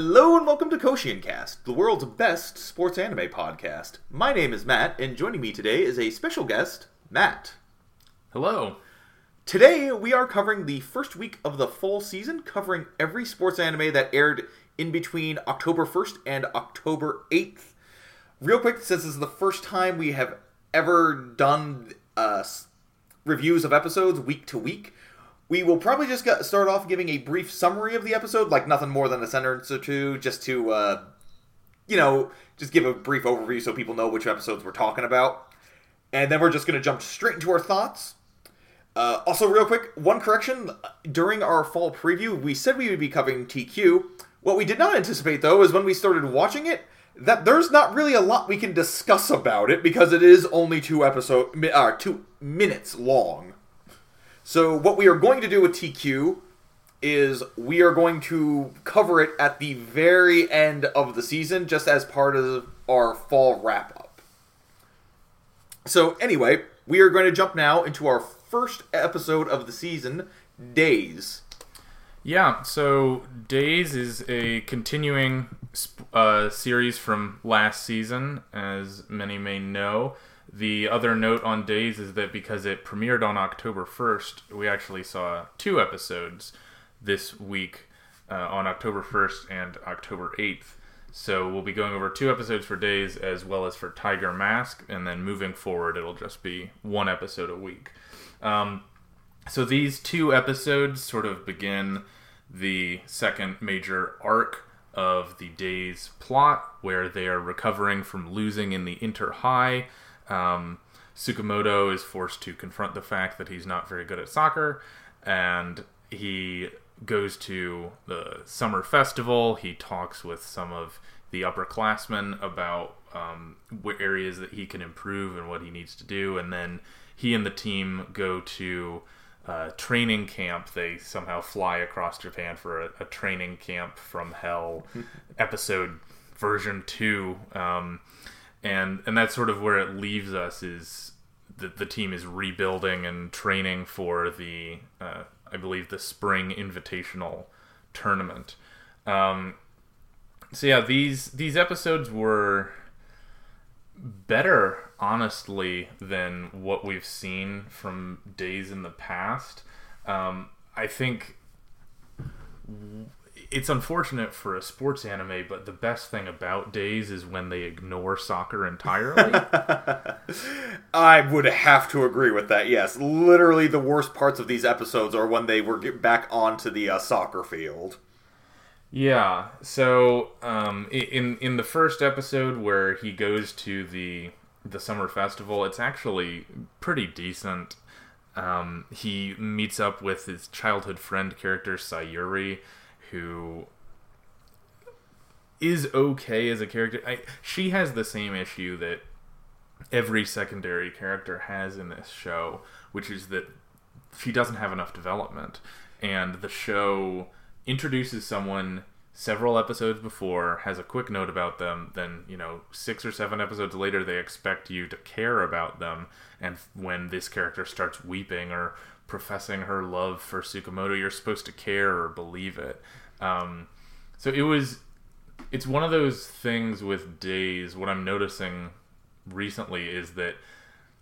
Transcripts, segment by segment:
Hello and welcome to Koshien Cast, the world's best sports anime podcast. My name is Matt, and joining me today is a special guest, Matt. Hello. Today we are covering the first week of the fall season, covering every sports anime that aired in between October 1st and October 8th. Real quick, since this is the first time we have ever done uh, reviews of episodes week to week, we will probably just get, start off giving a brief summary of the episode, like nothing more than a sentence or two, just to, uh, you know, just give a brief overview so people know which episodes we're talking about. And then we're just going to jump straight into our thoughts. Uh, also, real quick, one correction. During our fall preview, we said we would be covering Teekyu. What we did not anticipate, though, is when we started watching it, that there's not really a lot we can discuss about it because it is only two episode, uh, two minutes long. So what we are going to do with Teekyu is we are going to cover it at the very end of the season, just as part of our fall wrap up. So anyway, we are going to jump now into our first episode of the season, Days. Yeah, so Days is a continuing uh, series from last season, as many may know. The other note on Days is that because it premiered on October 1st, we actually saw two episodes this week uh, on October 1st and October 8th. So we'll be going over two episodes for Days as well as for Tiger Mask, and then moving forward, it'll just be one episode a week. Um, so these two episodes sort of begin the second major arc of the day's plot, where they are recovering from losing in the Inter High. Um, Tsukamoto is forced to confront the fact that he's not very good at soccer, and he goes to the summer festival. He talks with some of the upperclassmen about um, what areas that he can improve and what he needs to do, and then he and the team go to uh, training camp. They somehow fly across Japan for a, a training camp from hell, episode version two, um, and and that's sort of where it leaves us. Is the the team is rebuilding and training for the uh, I believe the spring invitational tournament. Um, so yeah, these these episodes were better, honestly, than what we've seen from days in the past. Um, I think it's unfortunate for a sports anime, but the best thing about Days is when they ignore soccer entirely. I would have to agree with that. Yes, literally the worst parts of these episodes are when they were get back onto the uh, soccer field. Yeah. So um, in in the first episode where he goes to the the summer festival, it's actually pretty decent. Um, he meets up with his childhood friend character Sayuri, who is okay as a character. I, she has the same issue that every secondary character has in this show, which is that she doesn't have enough development. And the show introduces someone several episodes before, has a quick note about them, then, you know, six or seven episodes later, they expect you to care about them. And when this character starts weeping or professing her love for Tsukamoto, you're supposed to care or believe it. Um, so it was. It's one of those things with days. What I'm noticing recently is that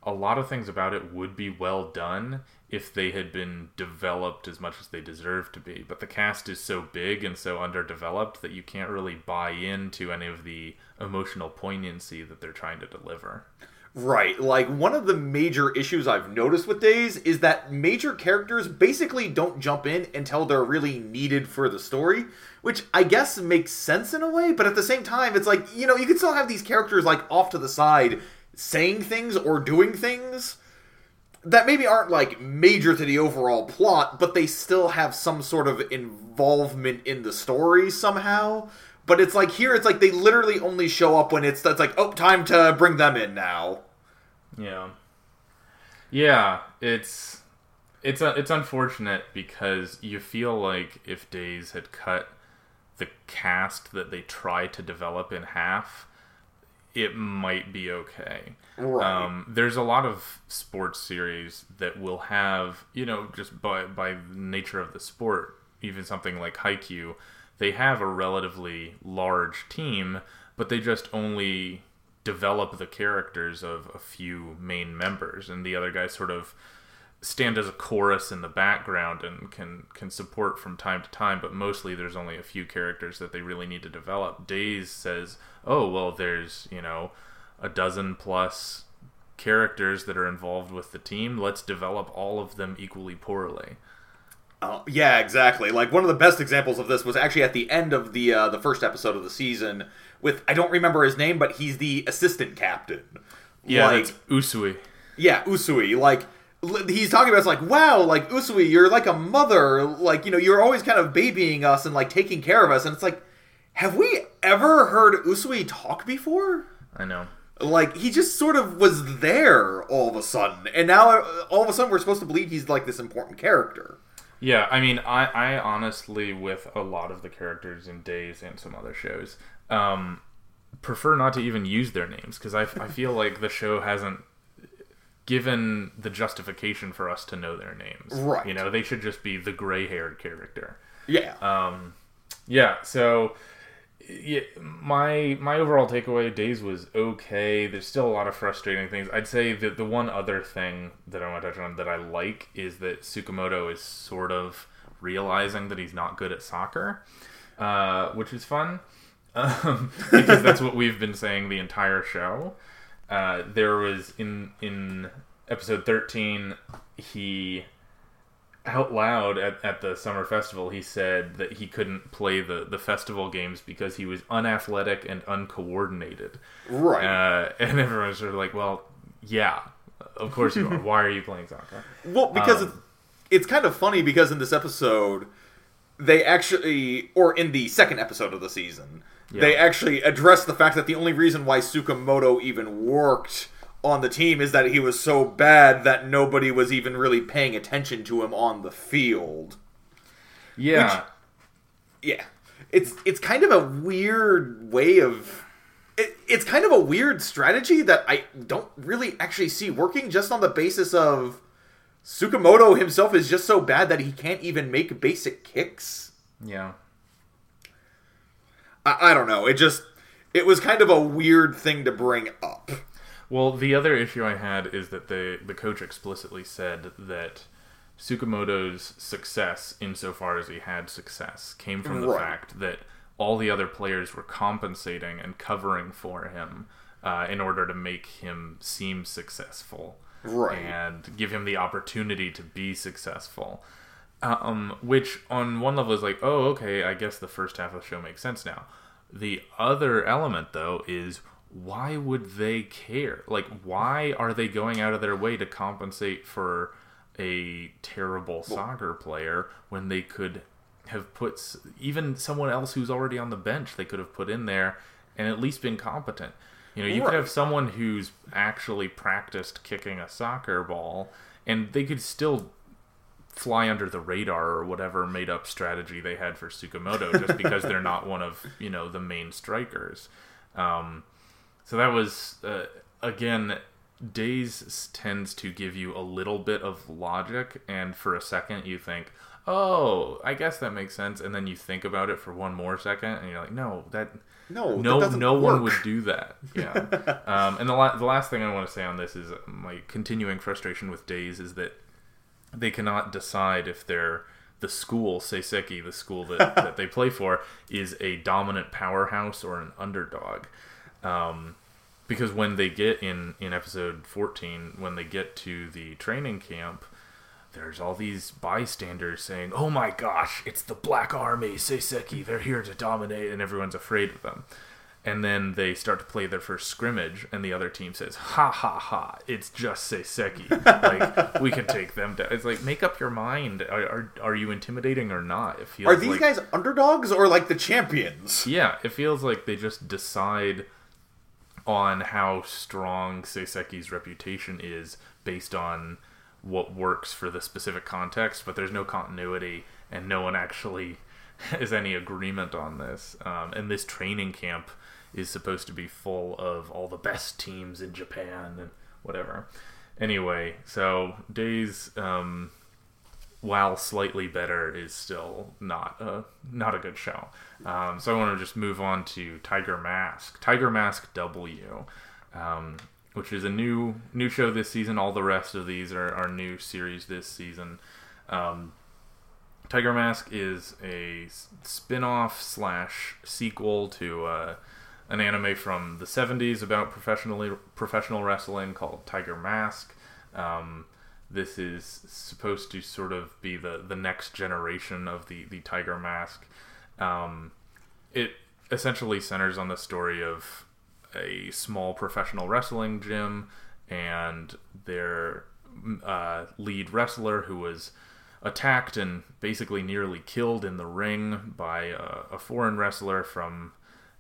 a lot of things about it would be well done if they had been developed as much as they deserve to be. But the cast is so big and so underdeveloped that you can't really buy into any of the emotional poignancy that they're trying to deliver. Right. Like one of the major issues I've noticed with Days is that major characters basically don't jump in until they're really needed for the story, which I guess makes sense in a way, but at the same time it's like, you know, you can still have these characters like off to the side saying things or doing things that maybe aren't like major to the overall plot, but they still have some sort of involvement in the story somehow. But it's like here, it's like they literally only show up when it's that's like, oh, time to bring them in now. Yeah. Yeah, it's it's uh, it's unfortunate because you feel like if Days had cut the cast that they try to develop in half, it might be okay. Right. Um, there's a lot of sports series that will have, you know, just by by nature of the sport, even something like Haikyuu, they have a relatively large team, but they just only develop the characters of a few main members, and the other guys sort of stand as a chorus in the background and can can support from time to time but mostly there's only a few characters that they really need to develop. Days says oh well there's you know a dozen plus characters that are involved with the team. Let's develop all of them equally poorly. Uh, yeah, exactly. Like one of the best examples of this was actually at the end of the uh, the first episode of the season with I don't remember his name, but he's the assistant captain. Yeah, like, that's Usui. Yeah, Usui. Like he's talking about it's like wow like usui you're like a mother like you know you're always kind of babying us and like taking care of us and it's like have we ever heard usui talk before i know like he just sort of was there all of a sudden and now uh, all of a sudden we're supposed to believe he's like this important character yeah i mean i i honestly with a lot of the characters in days and some other shows um prefer not to even use their names because I, I feel like the show hasn't given the justification for us to know their names. Right. You know, they should just be the gray-haired character. Yeah. Um, yeah. So, yeah, my my overall takeaway days was okay. There's still a lot of frustrating things. I'd say that the one other thing that I want to touch on that I like is that Tsukamoto is sort of realizing that he's not good at soccer, uh, which is fun. Um, because that's what we've been saying the entire show. Uh, there was in in episode 13 he out loud at, at the summer festival he said that he couldn't play the, the festival games because he was unathletic and uncoordinated. Right. Uh, and everyone's sort of like well yeah of course you are. Why are you playing soccer? Well because um, it's, it's kind of funny because in this episode they actually or in the second episode of the season yeah. they actually address the fact that the only reason why Tsukamoto even worked on the team is that he was so bad that nobody was even really paying attention to him on the field. Yeah. Which, yeah. It's it's kind of a weird way of it, it's kind of a weird strategy that I don't really actually see working just on the basis of Tsukamoto himself is just so bad that he can't even make basic kicks. Yeah. I, I don't know. It just it was kind of a weird thing to bring up. Well, the other issue I had is that the the coach explicitly said that Tsukamoto's success, insofar as he had success, came from the right. fact that all the other players were compensating and covering for him uh, in order to make him seem successful, right, and give him the opportunity to be successful. Um, which on one level is like, oh, okay, I guess the first half of the show makes sense now. The other element, though, is why would they care? Like, why are they going out of their way to compensate for a terrible soccer player when they could have put even someone else who's already on the bench they could have put in there and at least been competent? You know, you right. could have someone who's actually practiced kicking a soccer ball and they could still fly under the radar or whatever made up strategy they had for Tsukamoto just because they're not one of you know the main strikers. Um, so that was uh, again. Days tends to give you a little bit of logic, and for a second you think, "Oh, I guess that makes sense," and then you think about it for one more second, and you're like, "No, that no, no, that no work. one would do that." Yeah. um, and the la- the last thing I want to say on this is my continuing frustration with Days is that they cannot decide if they're the school Seiseki, the school that, that they play for, is a dominant powerhouse or an underdog. Um, because when they get in in episode 14 when they get to the training camp there's all these bystanders saying oh my gosh it's the black army seiseki they're here to dominate and everyone's afraid of them and then they start to play their first scrimmage, and the other team says, "Ha ha ha! It's just Seiseki. like we can take them down." It's like make up your mind. Are are, are you intimidating or not? It feels. Are these like, guys underdogs or like the champions? Yeah, it feels like they just decide on how strong Seiseki's reputation is based on what works for the specific context, but there's no continuity, and no one actually has any agreement on this. Um, and this training camp is supposed to be full of all the best teams in Japan and whatever. Anyway, so Days um, while slightly better, is still not a not a good show. Um, so I want to just move on to Tiger Mask, Tiger Mask W, um, which is a new new show this season. All the rest of these are, new series this season. Um, Tiger Mask is a spin-off slash sequel to uh, an anime from the 70s about professionally professional wrestling called Tiger Mask. Um, this is supposed to sort of be the, the next generation of the, the Tiger Mask. Um, it essentially centers on the story of a small professional wrestling gym and their uh, lead wrestler who was attacked and basically nearly killed in the ring by a, a foreign wrestler from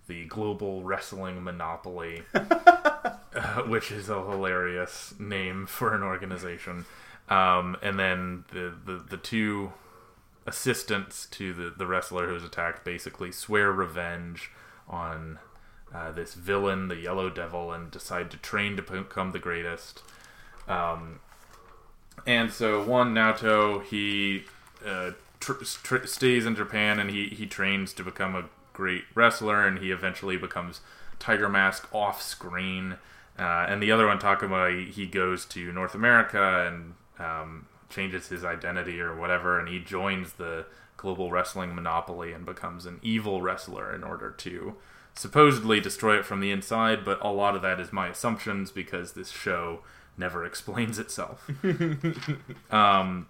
the global wrestling monopoly, uh, which is a hilarious name for an organization. Um, and then the, the, the two assistants to the, the wrestler who was attacked basically swear revenge on uh, this villain, the Yellow Devil, and decide to train to become the greatest. Um, and so one Naoto he uh, tr- tr- stays in Japan and he he trains to become a great wrestler and he eventually becomes Tiger Mask off screen. Uh, and the other one Takuma he, he goes to North America and um, changes his identity or whatever and he joins the global wrestling monopoly and becomes an evil wrestler in order to supposedly destroy it from the inside but a lot of that is my assumptions because this show never explains itself. um,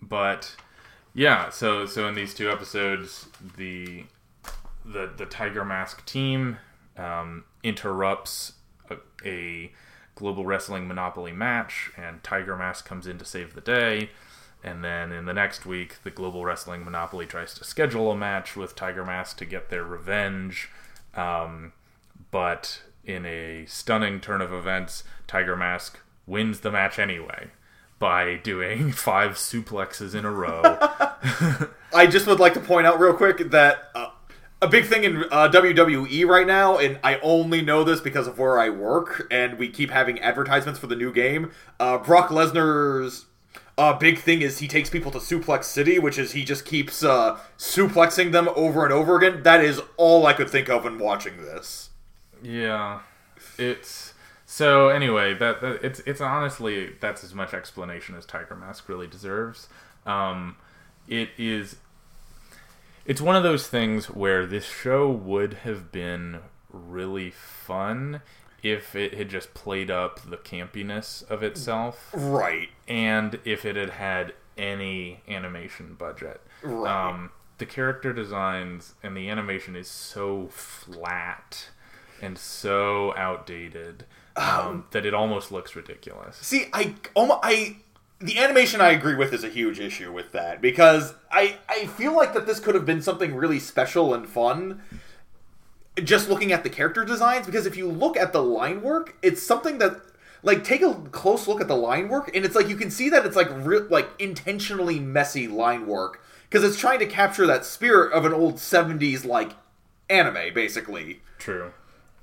but yeah, so so in these two episodes, the the the Tiger Mask team um, interrupts a, a global wrestling monopoly match, and Tiger Mask comes in to save the day. And then in the next week, the Global Wrestling Monopoly tries to schedule a match with Tiger Mask to get their revenge. Um, but in a stunning turn of events, Tiger Mask wins the match anyway by doing five suplexes in a row. I just would like to point out real quick that uh, a big thing in uh, WWE right now, and I only know this because of where I work, and we keep having advertisements for the new game. Uh, Brock Lesnar's uh, big thing is he takes people to Suplex City, which is he just keeps uh, suplexing them over and over again. That is all I could think of when watching this. Yeah, it's so anyway. That, that it's it's honestly that's as much explanation as Tiger Mask really deserves. Um, it is. It's one of those things where this show would have been really fun if it had just played up the campiness of itself, right? And if it had had any animation budget, right? Um, the character designs and the animation is so flat and so outdated um, um, that it almost looks ridiculous. See, I almost I the animation I agree with is a huge issue with that because I I feel like that this could have been something really special and fun just looking at the character designs because if you look at the line work it's something that like take a close look at the line work and it's like you can see that it's like re- like intentionally messy line work because it's trying to capture that spirit of an old 70s like anime basically true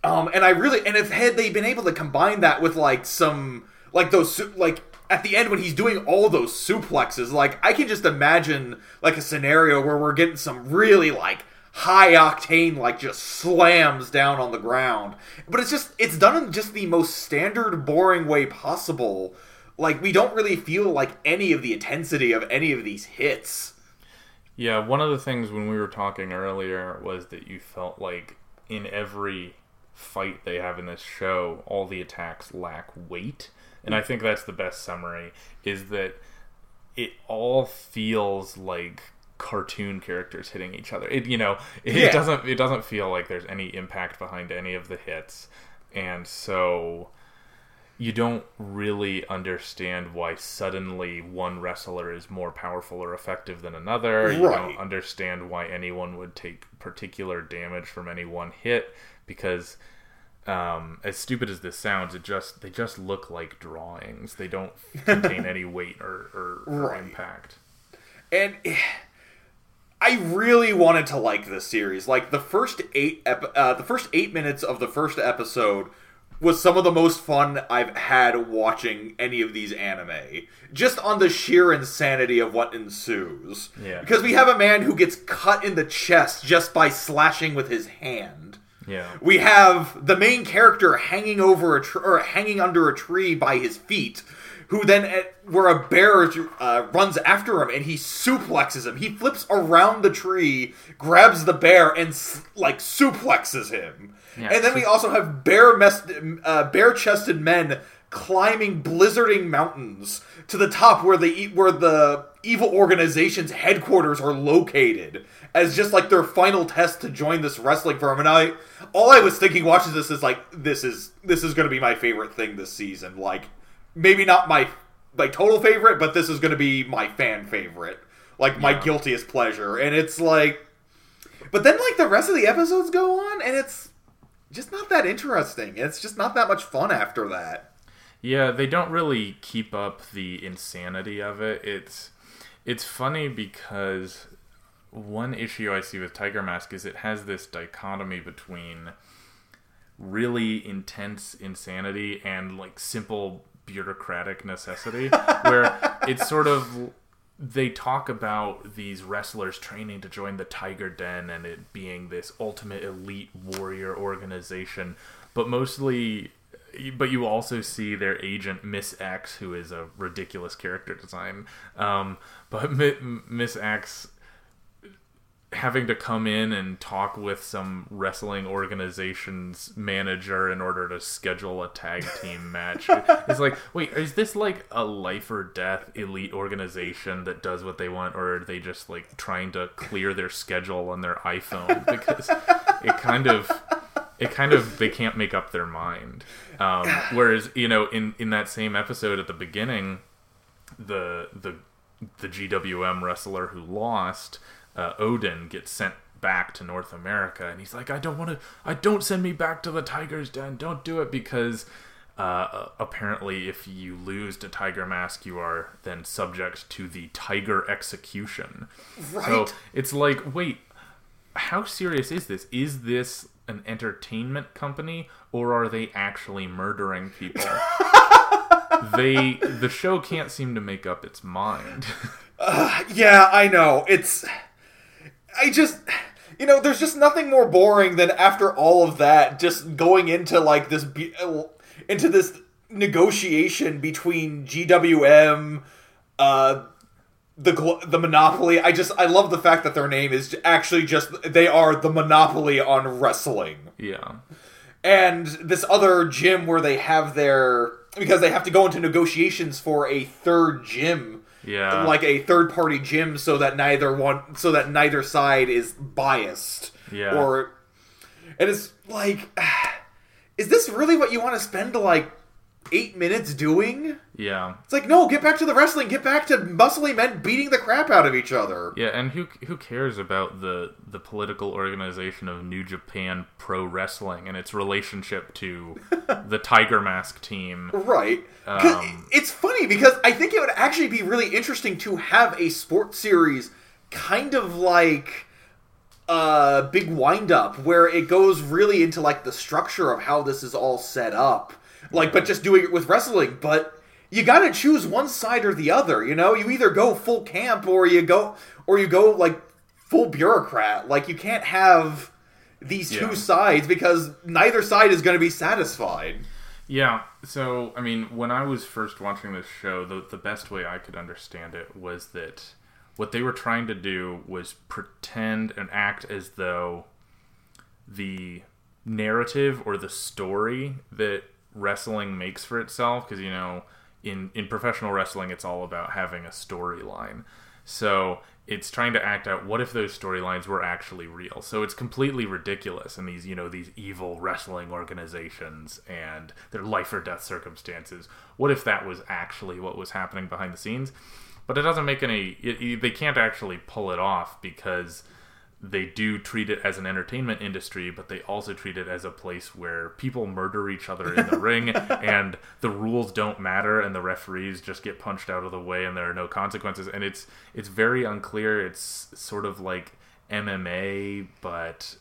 um, and I really, and if had they been able to combine that with like some, like those, like at the end when he's doing all those suplexes, like I can just imagine like a scenario where we're getting some really like high octane, like just slams down on the ground. But it's just, it's done in just the most standard, boring way possible. Like we don't really feel like any of the intensity of any of these hits. Yeah, one of the things when we were talking earlier was that you felt like in every fight they have in this show, all the attacks lack weight. And I think that's the best summary is that it all feels like cartoon characters hitting each other. It you know, it, yeah. doesn't it doesn't feel like there's any impact behind any of the hits. And so you don't really understand why suddenly one wrestler is more powerful or effective than another. Right. You don't understand why anyone would take particular damage from any one hit because um, as stupid as this sounds, it just they just look like drawings. They don't contain any weight or, or, right. impact. And I really wanted to like this series. Like the first eight, ep- uh, the first eight minutes of the first episode was some of the most fun I've had watching any of these anime. Just on the sheer insanity of what ensues. Yeah. Because we have a man who gets cut in the chest just by slashing with his hand. Yeah. We have the main character hanging over a tr- or hanging under a tree by his feet, who then at, where a bear uh, runs after him and he suplexes him. He flips around the tree, grabs the bear, and s- like suplexes him. Yeah. And then we also have bare messed, uh, bare chested men climbing blizzarding mountains to the top where the where the evil organization's headquarters are located as just like their final test to join this wrestling firm. And I all I was thinking watching this is like this is this is going to be my favorite thing this season. Like maybe not my my total favorite but this is going to be my fan favorite. Like my Yeah. guiltiest pleasure. And it's like but then like the rest of the episodes go on and it's just not that interesting. It's just not that much fun after that Yeah, they don't really keep up the insanity of it. It's it's funny because one issue I see with Tiger Mask is it has this dichotomy between really intense insanity and like simple bureaucratic necessity where it's sort of they talk about these wrestlers training to join the Tiger Den and it being this ultimate elite warrior organization, but mostly but you also see their agent Miss X, who is a ridiculous character design. Um, but Mi- Miss X having to come in and talk with some wrestling organization's manager in order to schedule a tag team match. It's like, wait, is this like a life or death elite organization that does what they want, or are they just like trying to clear their schedule on their iPhone? Because it kind of it kind of they can't make up their mind. Um, whereas you know in in that same episode at the beginning, the the the GWM wrestler who lost, uh, Odin, gets sent back to North America, and he's like, I don't want to, I don't send me back to the Tiger's Den. Don't do it because. Uh, apparently, if you lose to Tiger Mask, you are then subject to the Tiger Execution. Right. So it's like, wait, how serious is this? Is this an entertainment company or are they actually murdering people? they the show can't seem to make up its mind. Yeah, I know. It's. I just. You know, there's just nothing more boring than after all of that, just going into like this. be- into this negotiation between GWM, uh, the the monopoly. I just I love the fact that their name is actually just they are the monopoly on wrestling yeah. and this other gym where they have their because they have to go into negotiations for a third gym Yeah. like a third party gym so that neither one so that neither side is biased Yeah. or and it's like is this really what you want to spend like eight minutes doing yeah. it's like no get back to the wrestling get back to muscly men beating the crap out of each other Yeah, and who who cares about the the political organization of New Japan Pro Wrestling and its relationship to the Tiger Mask team? Right. Um, it's funny because I think it would actually be really interesting to have a sports series kind of like a big wind up where it goes really into like the structure of how this is all set up. Like but just doing it with wrestling, but you got to choose one side or the other, you know? You either go full camp or you go or you go like full bureaucrat. Like you can't have these two Yeah. sides because neither side is going to be satisfied. Yeah, so I mean, when I was first watching this show, the the best way I could understand it was that what they were trying to do was pretend and act as though the narrative or the story that wrestling makes for itself because you know in in professional wrestling it's all about having a storyline. So it's trying to act out what if those storylines were actually real? So it's completely ridiculous and these you know these evil wrestling organizations and their life or death circumstances. What if that was actually what was happening behind the scenes? But it doesn't make any it, it- they can't actually pull it off because they do treat it as an entertainment industry, but they also treat it as a place where people murder each other in the ring and the rules don't matter and the referees just get punched out of the way and there are no consequences and it's it's very unclear. It's sort of like MMA, but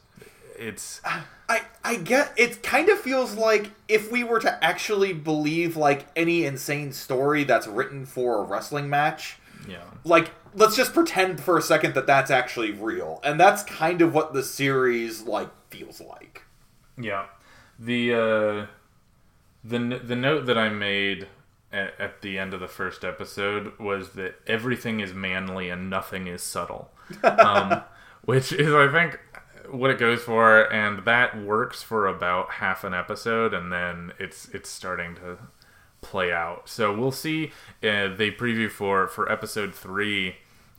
it's I I get it kind of feels like if we were to actually believe like any insane story that's written for a wrestling match, Yeah. like let's just pretend for a second that that's actually real. And that's kind of what the series like feels like. Yeah. The uh, the the note that I made at, at the end of the first episode was that everything is manly and nothing is subtle, um, which is I think what it goes for, and that works for about half an episode, and then it's it's starting to play out. So we'll see. Uh, they preview for for episode three.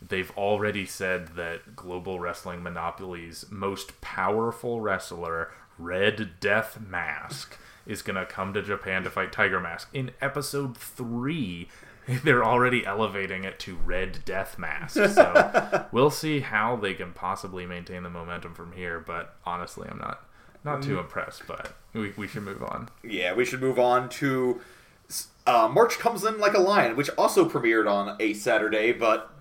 They've already said that Global Wrestling Monopoly's most powerful wrestler, Red Death Mask, is going to come to Japan to fight Tiger Mask. In episode three, they're already elevating it to Red Death Mask. So we'll see how they can possibly maintain the momentum from here. But honestly, I'm not not too impressed. But we, we should move on. Yeah, we should move on to uh, March Comes In Like a Lion, which also premiered on a Saturday, but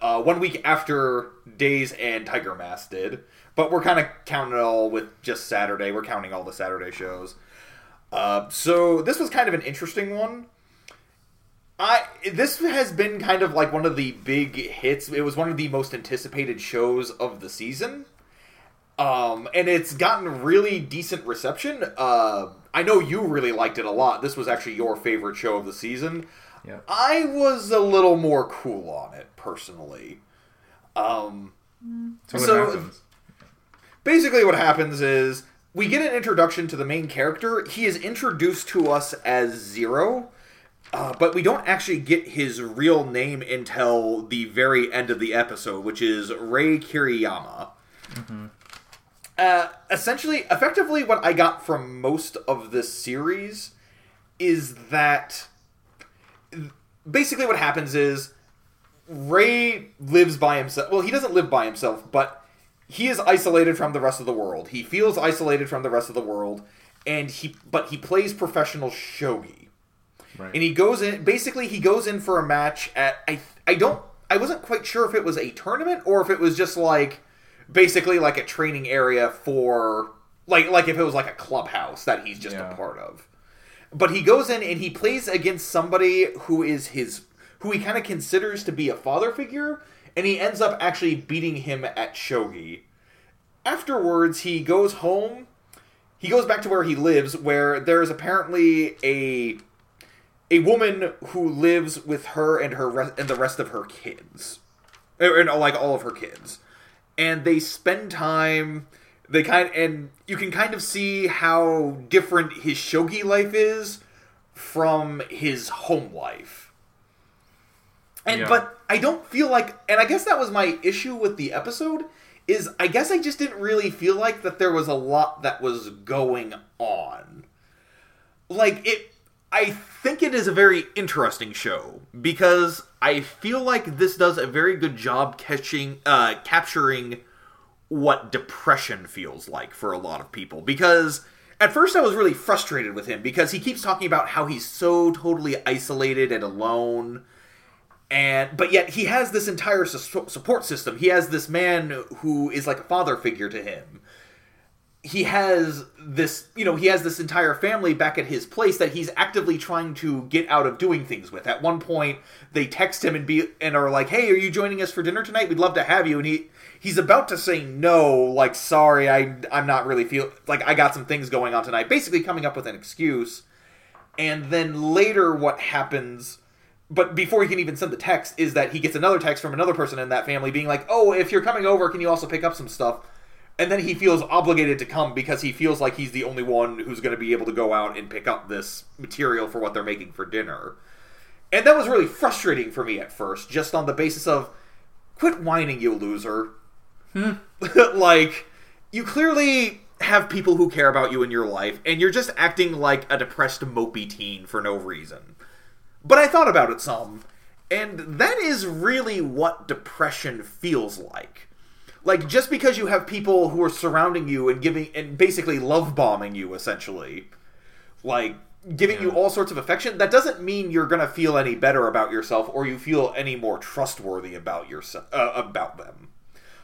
uh, one week after Days and Tiger Mask did. But we're kind of counting it all with just Saturday. We're counting all the Saturday shows. Uh, so this was kind of an interesting one. I this has been kind of like one of the big hits. It was one of the most anticipated shows of the season. Um, and it's gotten really decent reception. Uh, I know you really liked it a lot. This was actually your favorite show of the season. Yeah. I was a little more cool on it personally. Um, So what So- happens? basically, what happens is we get an introduction to the main character. He is introduced to us as Zero, uh, but we don't actually get his real name until the very end of the episode, which is Rei Kiriyama. Uh, essentially, effectively, what I got from most of this series is that basically what happens is Rei lives by himself. Well, he doesn't live by himself, but he is isolated from the rest of the world. He feels isolated from the rest of the world, and he but he plays professional shogi. Right. And he goes in basically he goes in for a match at I I don't I wasn't quite sure if it was a tournament or if it was just like basically like a training area for like like if it was like a clubhouse that he's just Yeah. a part of. But he goes in and he plays against somebody who is his who he kind of considers to be a father figure and he ends up actually beating him at shogi. Afterwards, he goes home. He goes back to where he lives where there's apparently a a woman who lives with her and her re- and the rest of her kids, or, and like all of her kids, and they spend time. They kind and you can kind of see how different his shogi life is from his home life. And Yeah. but I don't feel like, and I guess that was my issue with the episode. Is I guess I just didn't really feel like that there was a lot that was going on like it i think it is a very interesting show because i feel like this does a very good job catching uh capturing what depression feels like for a lot of people. Because at first i was really frustrated with him because he keeps talking about how he's so totally isolated and alone and but yet he has this entire su- support system. He has this man who is like a father figure to him he has this you know he has this entire family back at his place that he's actively trying to get out of doing things with. At one point they text him and be and are like hey are you joining us for dinner tonight? We'd love to have you. And he he's about to say no like sorry i i'm not really feel like i got some things going on tonight. Basically coming up with an excuse. And then later what happens but before he can even send the text is that he gets another text from another person in that family being like oh if you're coming over can you also pick up some stuff and then he feels obligated to come because he feels like he's the only one who's going to be able to go out and pick up this material for what they're making for dinner. And that was really frustrating for me at first, just on the basis of quit whining, you loser. Hmm. like, you clearly have people who care about you in your life, and you're just acting like a depressed, mopey teen for no reason. But I thought about it some, and that is really what depression feels like like just because you have people who are surrounding you and giving and basically love bombing you essentially like giving you all sorts of affection that doesn't mean you're going to feel any better about yourself or you feel any more trustworthy about yourself uh, about them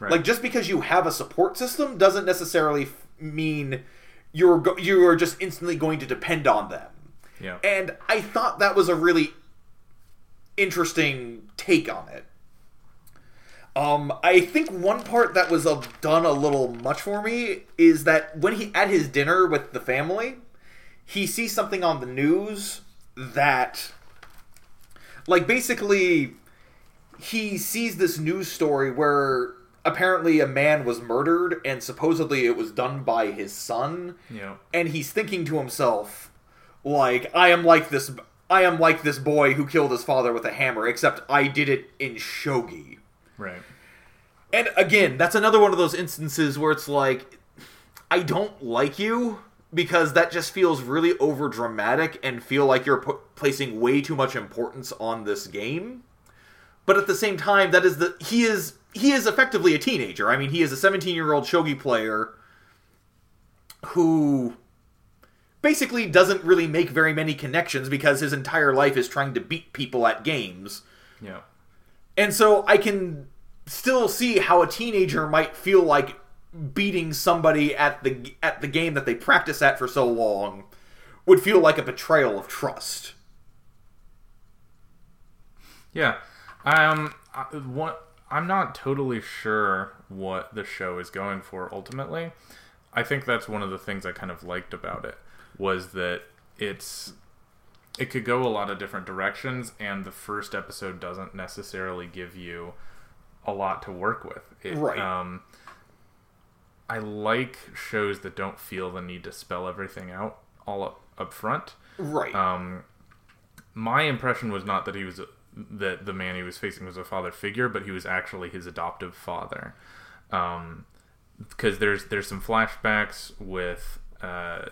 Right. like just because you have a support system doesn't necessarily f- mean you're go- you are just instantly going to depend on them. Yeah. And I thought that was a really interesting take on it. Um, I think one part that was uh, done a little much for me is that when he at his dinner with the family, he sees something on the news that, like, basically, he sees this news story where apparently a man was murdered and supposedly it was done by his son Yeah. and he's thinking to himself like i am like this i am like this boy who killed his father with a hammer except i did it in shogi Right. and again that's another one of those instances where it's like i don't like you because that just feels really over dramatic and feel like you're pu- placing way too much importance on this game but at the same time that is the he is he is effectively a teenager i mean he is a 17 year old shogi player who basically doesn't really make very many connections because his entire life is trying to beat people at games Yeah. And so i can still see how a teenager might feel like beating somebody at the at the game that they practice at for so long would feel like a betrayal of trust Yeah. Um. What I'm not totally sure what the show is going for ultimately. I think that's one of the things I kind of liked about it was that it's it could go a lot of different directions and the first episode doesn't necessarily give you a lot to work with. It, Right. Um, I like shows that don't feel the need to spell everything out all up, up front. right Um, my impression was not that he was that the man he was facing was a father figure, but he was actually his adoptive father. Um, because there's there's some flashbacks with uh,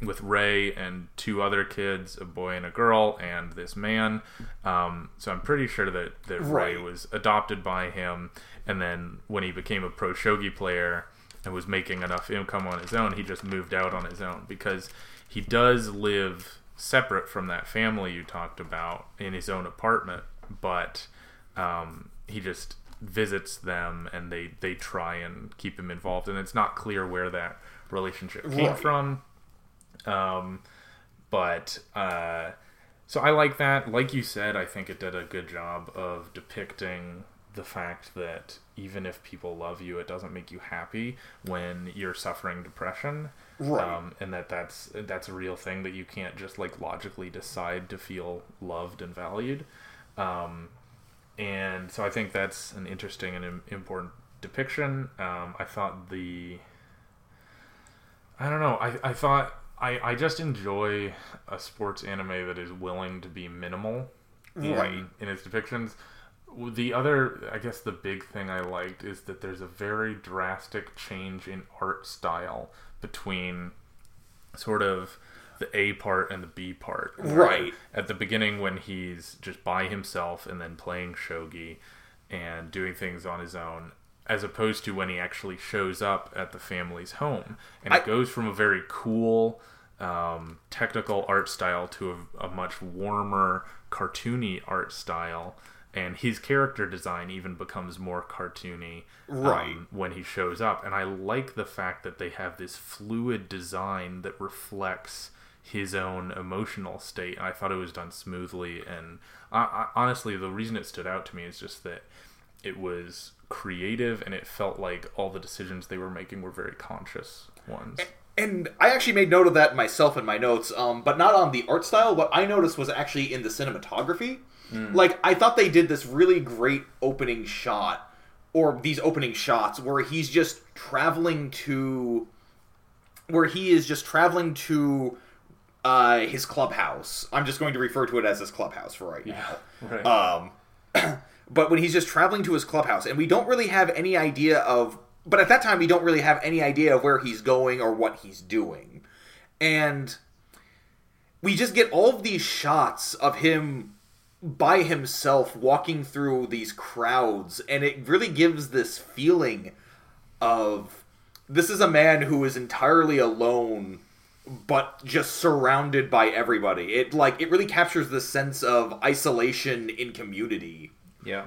with Rei and two other kids, a boy and a girl, and this man. Um, so I'm pretty sure that that Rei was adopted by him, and then when he became a pro shogi player and was making enough income on his own, he just moved out on his own because he does live separate from that family you talked about in his own apartment, but um, he just visits them and they they try and keep him involved, and it's not clear where that relationship came Right. from. Um, but uh, so I like that. Like you said, I think it did a good job of depicting the fact that even if people love you, it doesn't make you happy when you're suffering depression. Right. Um, and that that's that's a real thing that you can't just like logically decide to feel loved and valued. Um, and so I think that's an interesting and important depiction. Um, I thought the I don't know. I, I thought I, I just enjoy a sports anime that is willing to be minimal in, in its depictions. The other, I guess, the big thing I liked is that there's a very drastic change in art style between sort of the A part and the B part. Right. At the beginning, when he's just by himself and then playing shogi and doing things on his own, as opposed to when he actually shows up at the family's home. And it goes from a very cool, um, technical art style to a, a much warmer, cartoony art style. And his character design even becomes more cartoony um, Right. when he shows up. And I like the fact that they have this fluid design that reflects his own emotional state. I thought it was done smoothly. And I, I, honestly, the reason it stood out to me is just that it was creative and it felt like all the decisions they were making were very conscious ones. And I actually made note of that myself in my notes, um, but not on the art style. What I noticed was actually in the cinematography. Like, I thought they did this really great opening shot, or these opening shots, where he's just traveling to. where he is just traveling to uh, his clubhouse. I'm just going to refer to it as his clubhouse for right now. Right. Um, but when he's just traveling to his clubhouse, and we don't really have any idea of. But at that time, we don't really have any idea of where he's going or what he's doing. And we just get all of these shots of him by himself walking through these crowds, and it really gives this feeling of this is a man who is entirely alone but just surrounded by everybody. It like it really captures the sense of isolation in community. Yeah.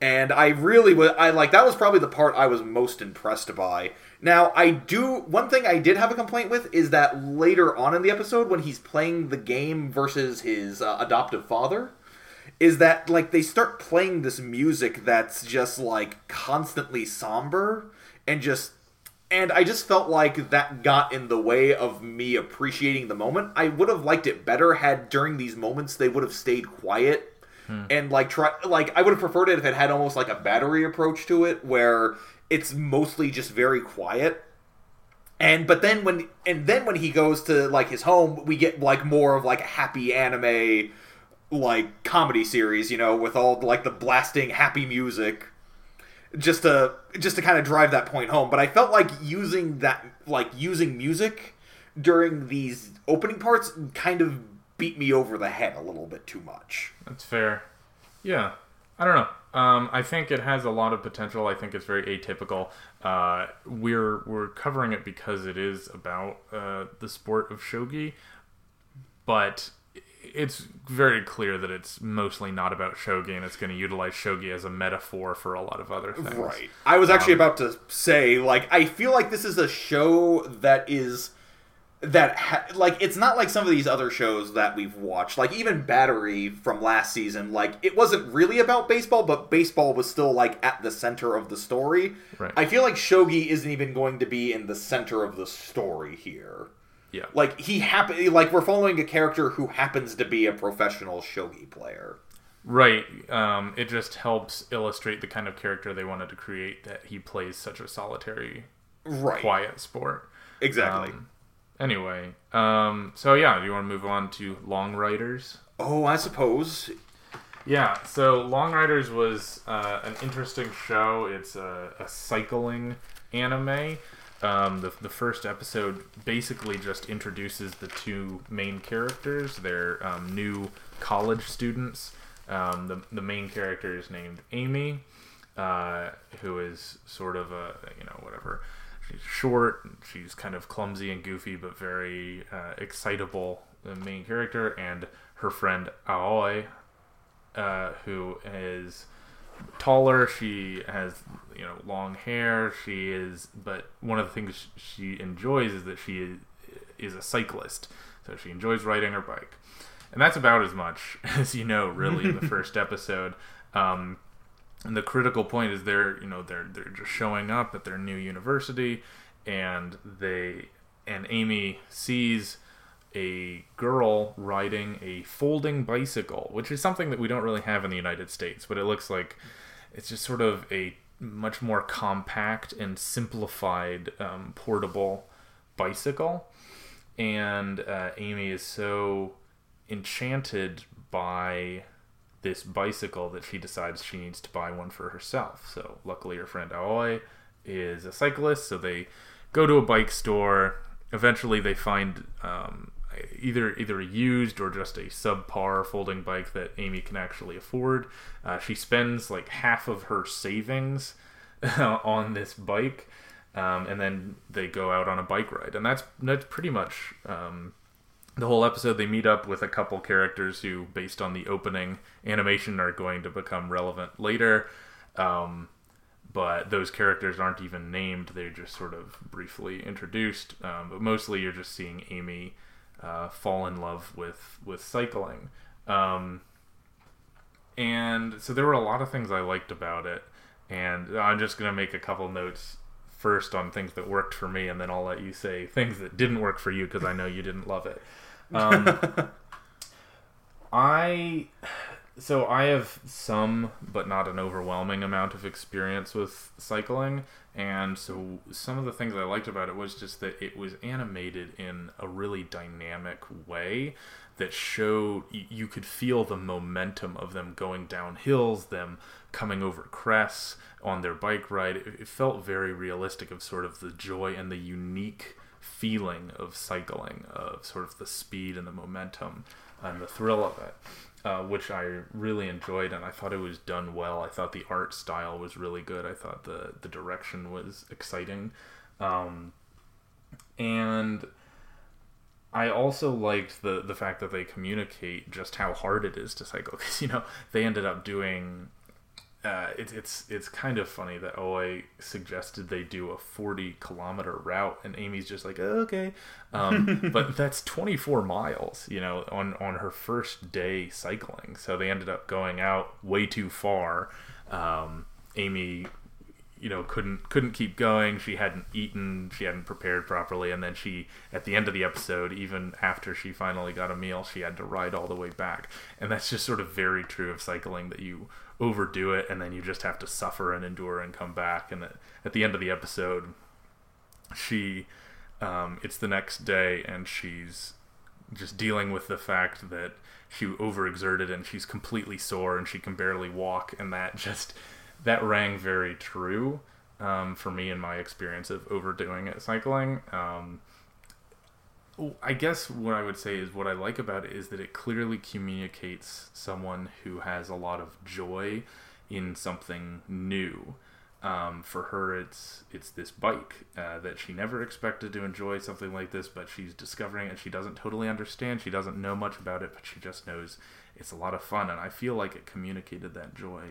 and I really was I like that was probably the part I was most impressed by. Now, I do one thing I did have a complaint with is that later on in the episode when he's playing the game versus his uh, adoptive father is that like they start playing this music that's just like constantly somber and just and I just felt like that got in the way of me appreciating the moment. I would have liked it better had during these moments they would have stayed quiet Hmm. and like try like I would have preferred it if it had almost like a battery approach to it where it's mostly just very quiet and but then when and then when he goes to like his home we get like more of like a happy anime like comedy series you know with all like the blasting happy music just to just to kind of drive that point home but i felt like using that like using music during these opening parts kind of beat me over the head a little bit too much. That's fair. Yeah. I don't know. Um, I think it has a lot of potential. I think it's very atypical. Uh, we're we're covering it because it is about uh, the sport of shogi, but it's very clear that it's mostly not about shogi, and it's going to utilize shogi as a metaphor for a lot of other things. Right. I was actually um, about to say, like, I feel like this is a show that is that ha- like it's not like some of these other shows that we've watched. Like even battery from last season like it wasn't really about baseball but baseball was still like at the center of the story. Right. i feel like shogi isn't even going to be in the center of the story here. Yeah. Like he happen like we're following a character who happens to be a professional shogi player. Right um, it just helps illustrate the kind of character they wanted to create that he plays such a solitary right. quiet sport. Exactly. Um, Anyway, um, so yeah, do you want to move on to Long Riders? Oh, I suppose. Yeah, so Long Riders was uh, an interesting show. It's a, a cycling anime. Um, the, the first episode basically just introduces the two main characters. They're um, new college students. Um, the, the main character is named Amy, uh, who is sort of a, you know, whatever short. She's kind of clumsy and goofy, but very uh, excitable. The main character and her friend Aoi, uh, who is taller. She has you know long hair. She is, but one of the things she enjoys is that she is, is a cyclist. So she enjoys riding her bike, and that's about as much as you know really in the first episode. Um, and the critical point is they're you know they're they're just showing up at their new university and they and Amy sees a girl riding a folding bicycle, which is something that we don't really have in the United States, but it looks like it's just sort of a much more compact and simplified um, portable bicycle. And uh, Amy is so enchanted by this bicycle that she decides she needs to buy one for herself. So luckily, her friend Aoi is a cyclist, so they go to a bike store. Eventually, they find um, either either a used or just a subpar folding bike that Amy can actually afford. Uh, she spends like half of her savings on this bike, um, and then they go out on a bike ride, and that's that's pretty much um, the whole episode they meet up with a couple characters who based on the opening animation are going to become relevant later. Um, but those characters aren't even named. They're just sort of briefly introduced. Um, but mostly you're just seeing amy uh, fall in love with with cycling. Um, and so there were a lot of things i liked about it. And i'm just going to make a couple notes first on things that worked for me and then i'll let you say things that didn't work for you because i know you didn't love it um, I so I have some, but not an overwhelming amount of experience with cycling, and so some of the things I liked about it was just that it was animated in a really dynamic way that showed you could feel the momentum of them going down hills, them coming over crests on their bike ride. It, felt very realistic of sort of the joy and the unique feeling of cycling, of sort of the speed and the momentum and the thrill of it, uh, which I really enjoyed, and I thought it was done well. I thought the art style was really good. I thought the the direction was exciting, um, and I also liked the the fact that they communicate just how hard it is to cycle because you know they ended up doing uh, it's it's it's kind of funny that Aoi suggested they do a 40 kilometer route, and Amy's just like, oh, okay, um, but that's 24 miles, you know, on on her first day cycling. So they ended up going out way too far. Um, Amy you know couldn't couldn't keep going. She hadn't eaten. She hadn't prepared properly. And then she at the end of the episode even after she finally got a meal she had to ride all the way back. And that's just sort of very true of cycling that you overdo it and then you just have to suffer and endure and come back. And at, the end of the episode she um, it's the next day and she's just dealing with the fact that she overexerted and she's completely sore and she can barely walk. And that just that rang very true um, for me in my experience of overdoing it cycling. Um, I guess what I would say is what I like about it is that it clearly communicates someone who has a lot of joy in something new. Um, for her, it's it's this bike uh, that she never expected to enjoy something like this, but she's discovering it. She doesn't totally understand. She doesn't know much about it, but she just knows it's a lot of fun, and I feel like it communicated that joy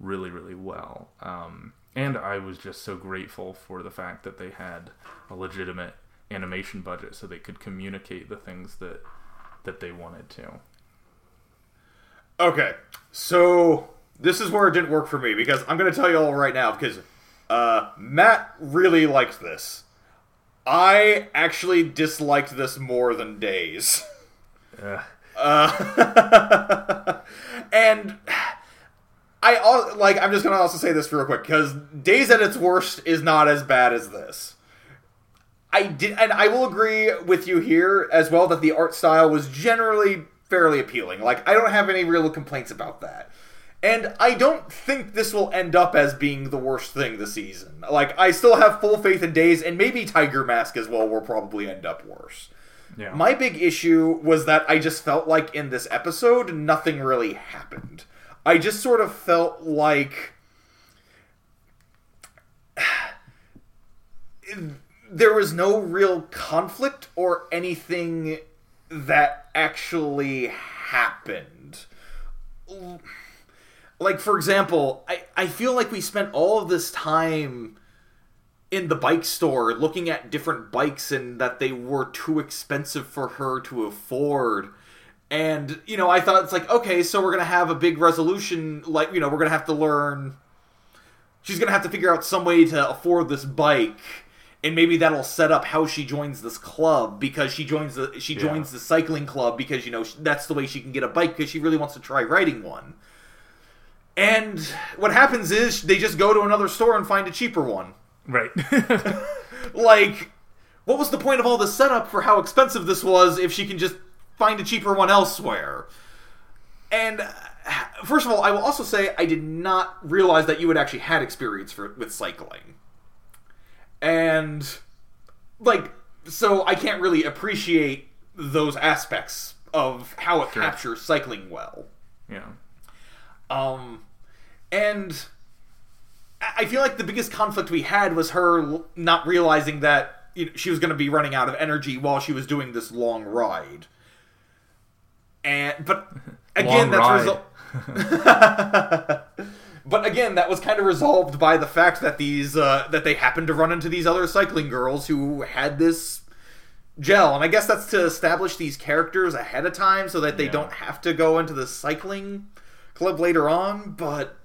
really, really well. Um, and I was just so grateful for the fact that they had a legitimate animation budget so they could communicate the things that that they wanted to. Okay, so this is where it didn't work for me because I'm going to tell you all right now because uh, Matt really liked this. I actually disliked this more than Days. Uh. Uh, and I like. I'm just gonna also say this real quick because Days at its worst is not as bad as this. I did, and I will agree with you here as well that the art style was generally fairly appealing. Like I don't have any real complaints about that. And I don't think this will end up as being the worst thing this season. Like I still have full faith in Days, and maybe Tiger Mask as well will probably end up worse. Yeah. My big issue was that I just felt like in this episode nothing really happened. I just sort of felt like there was no real conflict or anything that actually happened. Like, for example, I, I feel like we spent all of this time in the bike store looking at different bikes and that they were too expensive for her to afford and, you know, I thought it's like, okay, so we're going to have a big resolution. Like, you know, we're going to have to learn. She's going to have to figure out some way to afford this bike. And maybe that'll set up how she joins this club because she joins the she joins yeah. the cycling club because you know that's the way she can get a bike because she really wants to try riding one. And what happens is they just go to another store and find a cheaper one. Right. like, what was the point of all the setup for how expensive this was if she can just find a cheaper one elsewhere. And first of all, I will also say I did not realize that you had actually had experience for, with cycling. And like so I can't really appreciate those aspects of how it sure. captures cycling well. Yeah. Um and I feel like the biggest conflict we had was her not realizing that you know, she was going to be running out of energy while she was doing this long ride and but again, that's result. but again, that was kind of resolved by the fact that these uh, that they happened to run into these other cycling girls who had this gel, and I guess that's to establish these characters ahead of time so that they yeah. don't have to go into the cycling club later on. But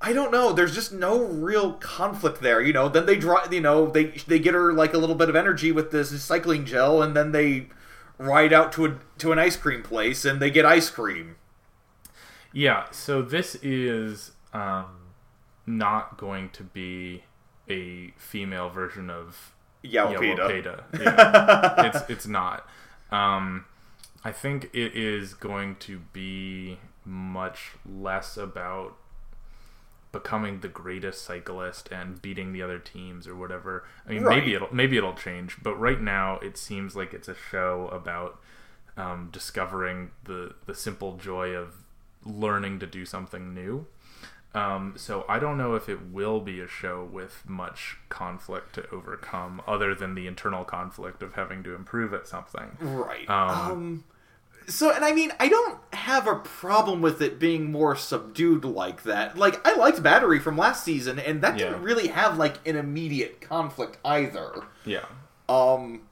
I don't know. There's just no real conflict there. You know, then they draw. You know, they they get her like a little bit of energy with this cycling gel, and then they ride out to a to an ice cream place and they get ice cream. Yeah, so this is um, not going to be a female version of Yowapeda. Yeah, it's it's not. Um, I think it is going to be much less about becoming the greatest cyclist and beating the other teams or whatever. I mean, right. maybe it'll maybe it'll change, but right now it seems like it's a show about um, discovering the the simple joy of learning to do something new. Um, so I don't know if it will be a show with much conflict to overcome, other than the internal conflict of having to improve at something. Right. Um, um so and I mean I don't have a problem with it being more subdued like that. Like I liked Battery from last season, and that Yeah. didn't really have like an immediate conflict either. Yeah. Um,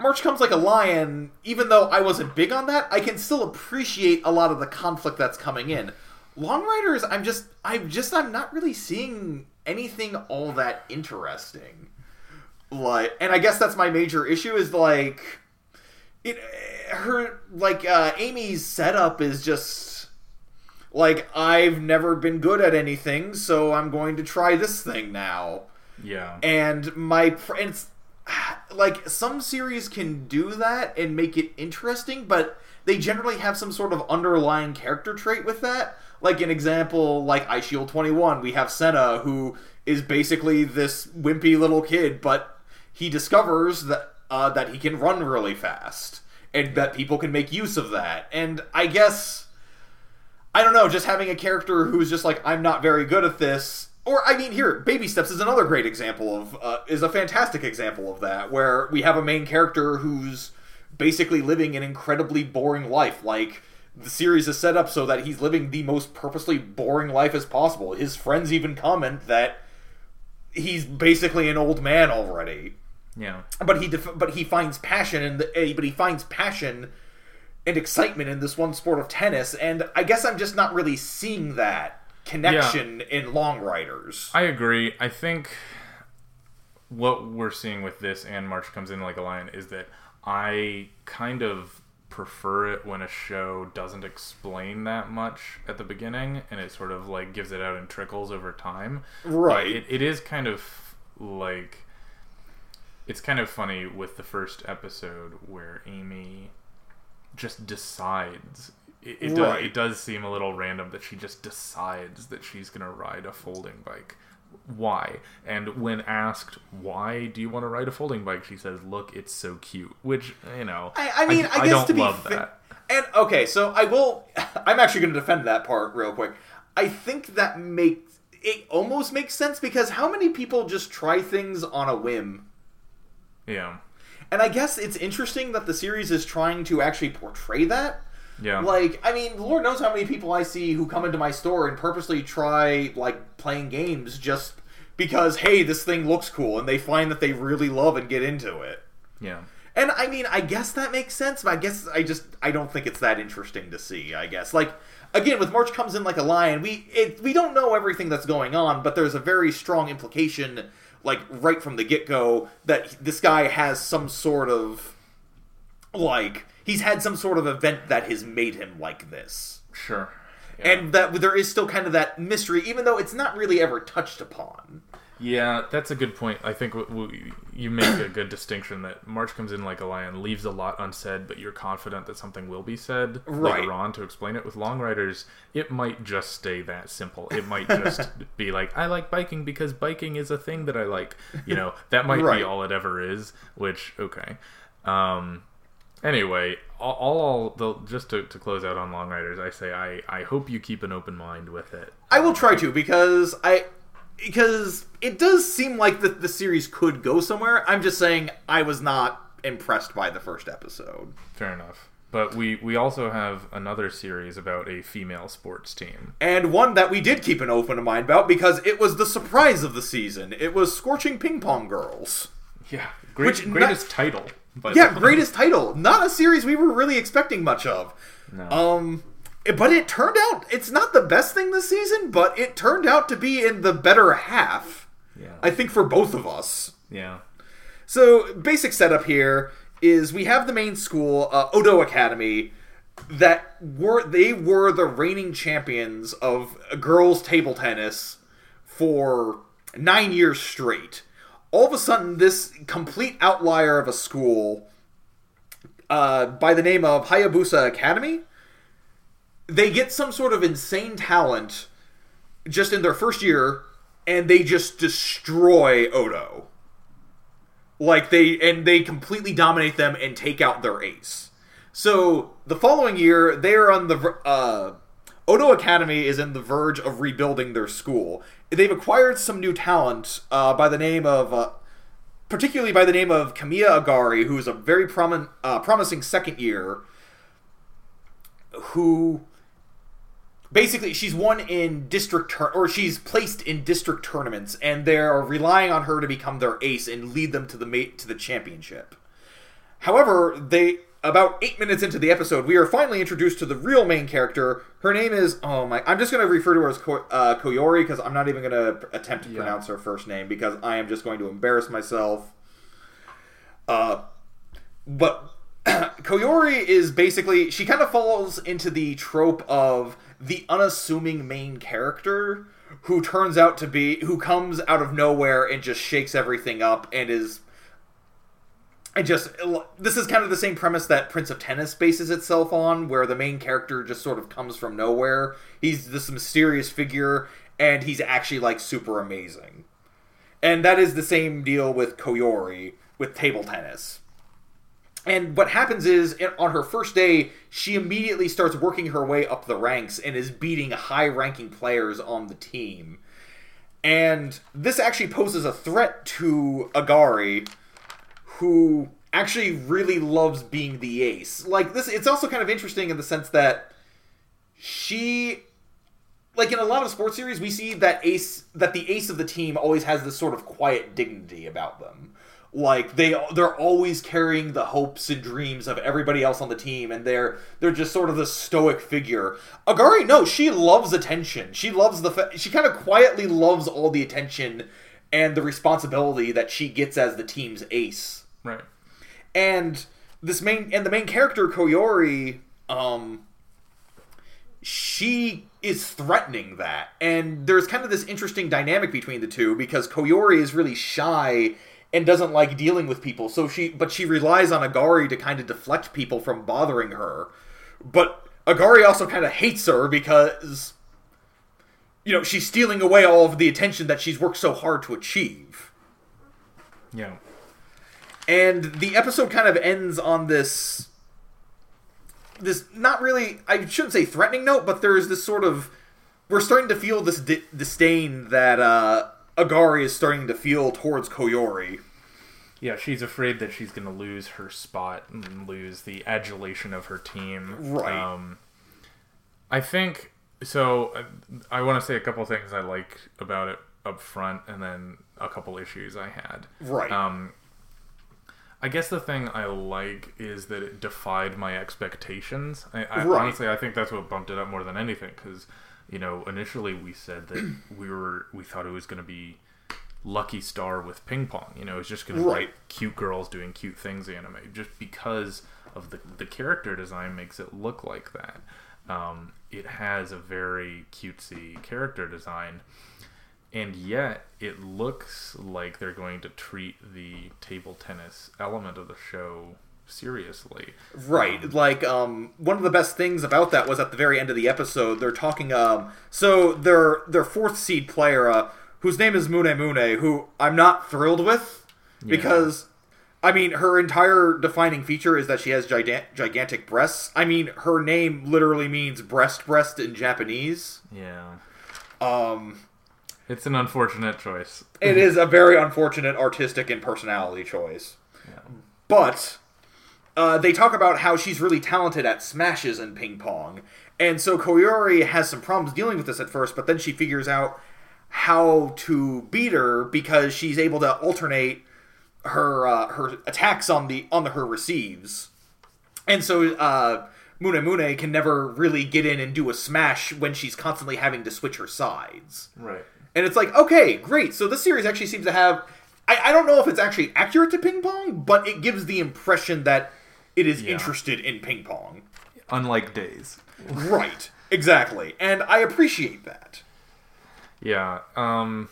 March comes like a lion. Even though I wasn't big on that, I can still appreciate a lot of the conflict that's coming in. Long Riders, I'm just, I'm just, I'm not really seeing anything all that interesting. Like, and I guess that's my major issue is like, it, her, like, uh, Amy's setup is just like I've never been good at anything, so I'm going to try this thing now. Yeah. and my pr- and it's like some series can do that and make it interesting but they generally have some sort of underlying character trait with that. Like an example like Eyeshield 21 we have Sena who is basically this wimpy little kid but he discovers that uh, that he can run really fast and that people can make use of that and i guess I don't know, just having a character who's just like, I'm not very good at this. Or, I mean, here, Baby Steps is another great example of, uh, is a fantastic example of that, where we have a main character who's basically living an incredibly boring life. Like, the series is set up so that he's living the most purposely boring life as possible. His friends even comment that he's basically an old man already Yeah. but he def- but he finds passion in the eh, but he finds passion and excitement in this one sport of tennis and i guess i'm just not really seeing that connection in long riders I agree. I think what we're seeing with this and March comes in like a lion is that I kind of prefer it when a show doesn't explain that much at the beginning and it sort of like gives it out in trickles over time. Right. it, it is kind of like it's kind of funny with the first episode where Amy just decides it, it, does, Right. it does seem a little random that she just decides that she's going to ride a folding bike. Why? And when asked why do you want to ride a folding bike, she says, "Look, it's so cute." Which you know, I, I mean, I, I guess don't to be love fa- that. And okay, so I will. I'm actually going to defend that part real quick. I think that makes it almost makes sense because how many people just try things on a whim? Yeah, And I guess it's interesting that the series is trying to actually portray that. yeah, Like, I mean, Lord knows how many people I see who come into my store and purposely try, like, playing games just because, hey, this thing looks cool, and they find that they really love and get into it. yeah. And I mean, I guess that makes sense, but I guess I just I don't think it's that interesting to see. I guess like again with March comes in like a lion. We it, we don't know everything that's going on, but there's a very strong implication, like right from the get go, that this guy has some sort of like he's had some sort of event that has made him like this, Sure. Yeah. and that there is still kind of that mystery, even though it's not really ever touched upon. Yeah, that's a good point. I think w- w- you make a good distinction that March comes in like a lion, leaves a lot unsaid, but you're confident that something will be said Right. later on to explain it. With Long Riders, it might just stay that simple. It might just be like, I like biking because biking is a thing that I like. You know, that might Right. be all it ever is, which, okay. Um, anyway, all, all the, just to, to close out on Long Riders, I say I, I hope you keep an open mind with it. I will try to because I because it does seem like the the series could go somewhere. I'm just saying I was not impressed by the first episode. Fair enough. But we, we also have another series about a female sports team. And one that we did keep an open mind about because it was the surprise of the season. It was Scorching Ping Pong Girls. Yeah, great, Which greatest title. Yeah, greatest title. Not a series we were really expecting much of. No. Um but it turned out it's not the best thing this season, but it turned out to be in the better half. yeah, I think for both of us. yeah, So, basic setup here is we have the main school, uh, Odo Academy, that were they were the reigning champions of girls table tennis for nine years straight. All of a sudden, this complete outlier of a school, uh, by the name of Hayabusa Academy, they get some sort of insane talent just in their first year, and they just destroy Odo like they and they completely dominate them and take out their ace. So the following year, they are on the uh, Odo Academy is in the verge of rebuilding their school. They've acquired some new talent uh, by the name of, uh, particularly by the name of Kamiya Agari, who is a very promin- uh, promising second year. who basically she's won in district tur- or she's placed in district tournaments and they're relying on her to become their ace and lead them to the mate to the championship. However, they about eight minutes into the episode, we are finally introduced to the real main character. Her name is oh my! I'm just going to refer to her as Ko- uh, Koyori because I'm not even going to attempt to Yeah. pronounce her first name because I am just going to embarrass myself. Uh, but Koyori is basically she kind of falls into the trope of the unassuming main character who turns out to be who comes out of nowhere and just shakes everything up and is I just this is kind of the same premise that Prince of Tennis bases itself on, where the main character just sort of comes from nowhere. He's this mysterious figure, and he's actually like super amazing. And that is the same deal with Koyori with table tennis. And what happens is, on her first day, she immediately starts working her way up the ranks and is beating high ranking players on the team. And this actually poses a threat to Agari, who actually really loves being the ace. Like this it's also kind of interesting in the sense that she like in a lot of sports series we see that ace that the ace of the team always has this sort of quiet dignity about them. Like they they're always carrying the hopes and dreams of everybody else on the team and they're they're just sort of the stoic figure. Agari no, she loves attention. She loves the fa- she kind of quietly loves all the attention and the responsibility that she gets as the team's ace Right. and this main and the main character Koyori um she is threatening that and there's kind of this interesting dynamic between the two because Koyori is really shy and doesn't like dealing with people. So she but she relies on Agari to kind of deflect people from bothering her. But Agari also kind of hates her because you know she's stealing away all of the attention that she's worked so hard to achieve. Yeah. and the episode kind of ends on this this not really i shouldn't say threatening note but there's this sort of we're starting to feel this di- disdain that uh agari is starting to feel towards koyori Yeah, she's afraid that she's going to lose her spot and lose the adulation of her team. Right. Um, I think so. uh, I want to say a couple things I like about it up front, and then a couple issues I had. right Um, I guess the thing I like is that it defied my expectations. I, I Right. honestly, I think that's what bumped it up more than anything because, you know, initially we said that we were we thought it was going to be Lucky Star with ping pong. You know, it's just going to Right. be cute girls doing cute things anime, just because of the the character design makes it look like that. Um, it has a very cutesy character design and yet it looks like they're going to treat the table tennis element of the show seriously. Right. Like um one of the best things about that was at the very end of the episode they're talking um so their their fourth seed player uh, whose name is Mune Mune who I'm not thrilled with because I mean her entire defining feature is that she has gigan- gigantic breasts. I mean her name literally means breast breast in Japanese. Yeah, Um it's an unfortunate choice. it is a very unfortunate artistic and personality choice. Yeah. But uh, they talk about how she's really talented at smashes and ping pong. And so Koyori has some problems dealing with this at first, but then she figures out how to beat her because she's able to alternate her uh, her attacks on the on the her receives. And so uh, Mune Mune can never really get in and do a smash when she's constantly having to switch her sides. Right. And it's like, okay, great. So this series actually seems to have. I, I don't know if it's actually accurate to ping pong, but it gives the impression that it is Yeah. interested in ping pong. Unlike Days. Right. Exactly. And I appreciate that. Yeah. Um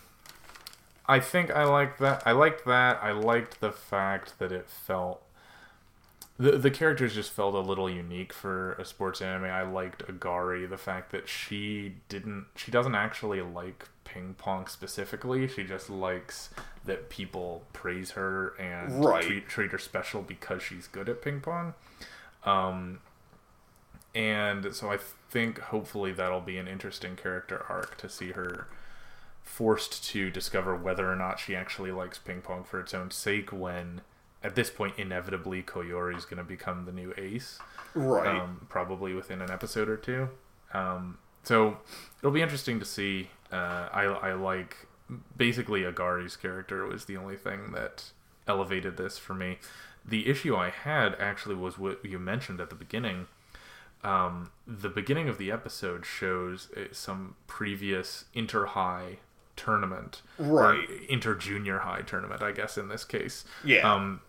I think I like that. I liked that. I liked the fact that it felt the the characters just felt a little unique for a sports anime. I liked Agari, the fact that she didn't she doesn't actually like ping pong specifically. She just likes that people praise her and Right. treat treat her special because she's good at ping pong. Um and so I think hopefully that'll be an interesting character arc to see her forced to discover whether or not she actually likes ping pong for its own sake when at this point, inevitably, Koyori is going to become the new ace, Right. um, probably within an episode or two. Um, so it'll be interesting to see. Uh, I, I like basically Agari's character was the only thing that elevated this for me. The issue I had actually was what you mentioned at the beginning. Um, the beginning of the episode shows uh, some previous inter high tournament, Right. inter junior high tournament, I guess in this case. Yeah. Um,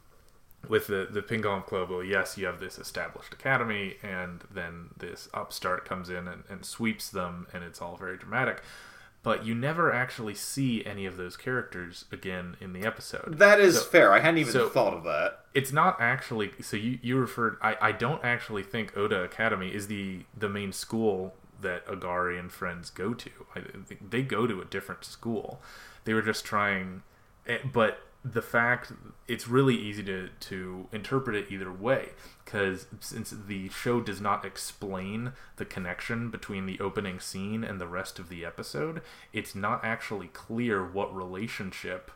with the the ping pong club, well, yes, you have this established academy, and then this upstart comes in and, and sweeps them, and it's all very dramatic. But you never actually see any of those characters again in the episode. that is so- fair. I hadn't even so- thought of that. it's not actually so you you referred I, I don't actually think Oda Academy is the the main school that Agari and friends go to. I they go to a different school. They were just trying eh, but the fact it's really easy to to interpret it either way because since the show does not explain the connection between the opening scene and the rest of the episode, it's not actually clear what relationship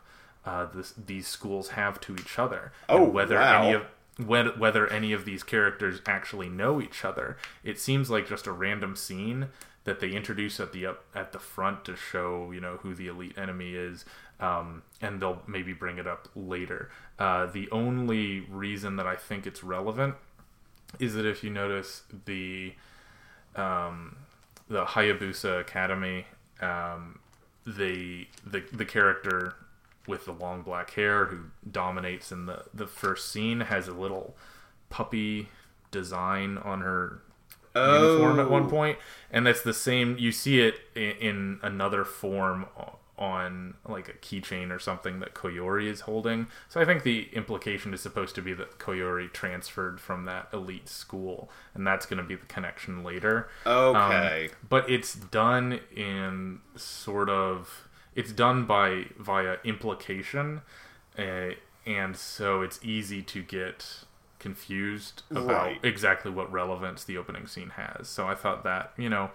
uh, this, these schools have to each other, Oh, and whether wow. any of whether, whether any of these characters actually know each other. It seems like just a random scene that they introduce at the up at the front to show you know who the elite enemy is, um, and they'll maybe bring it up later. Uh, the only reason that I think it's relevant is that if you notice the um, the Hayabusa Academy, um, the the the character with the long black hair who dominates in the the first scene has a little puppy design on her uniform at one and that's the same. You see it in, in another form o- on like a keychain or something that Koyori is holding. So I think the implication is supposed to be that Koyori transferred from that elite school, and that's going to be the connection later. Um, Okay. but it's done in sort of it's done by via implication, uh, and so it's easy to get confused about Right. exactly what relevance the opening scene has. So I thought that you know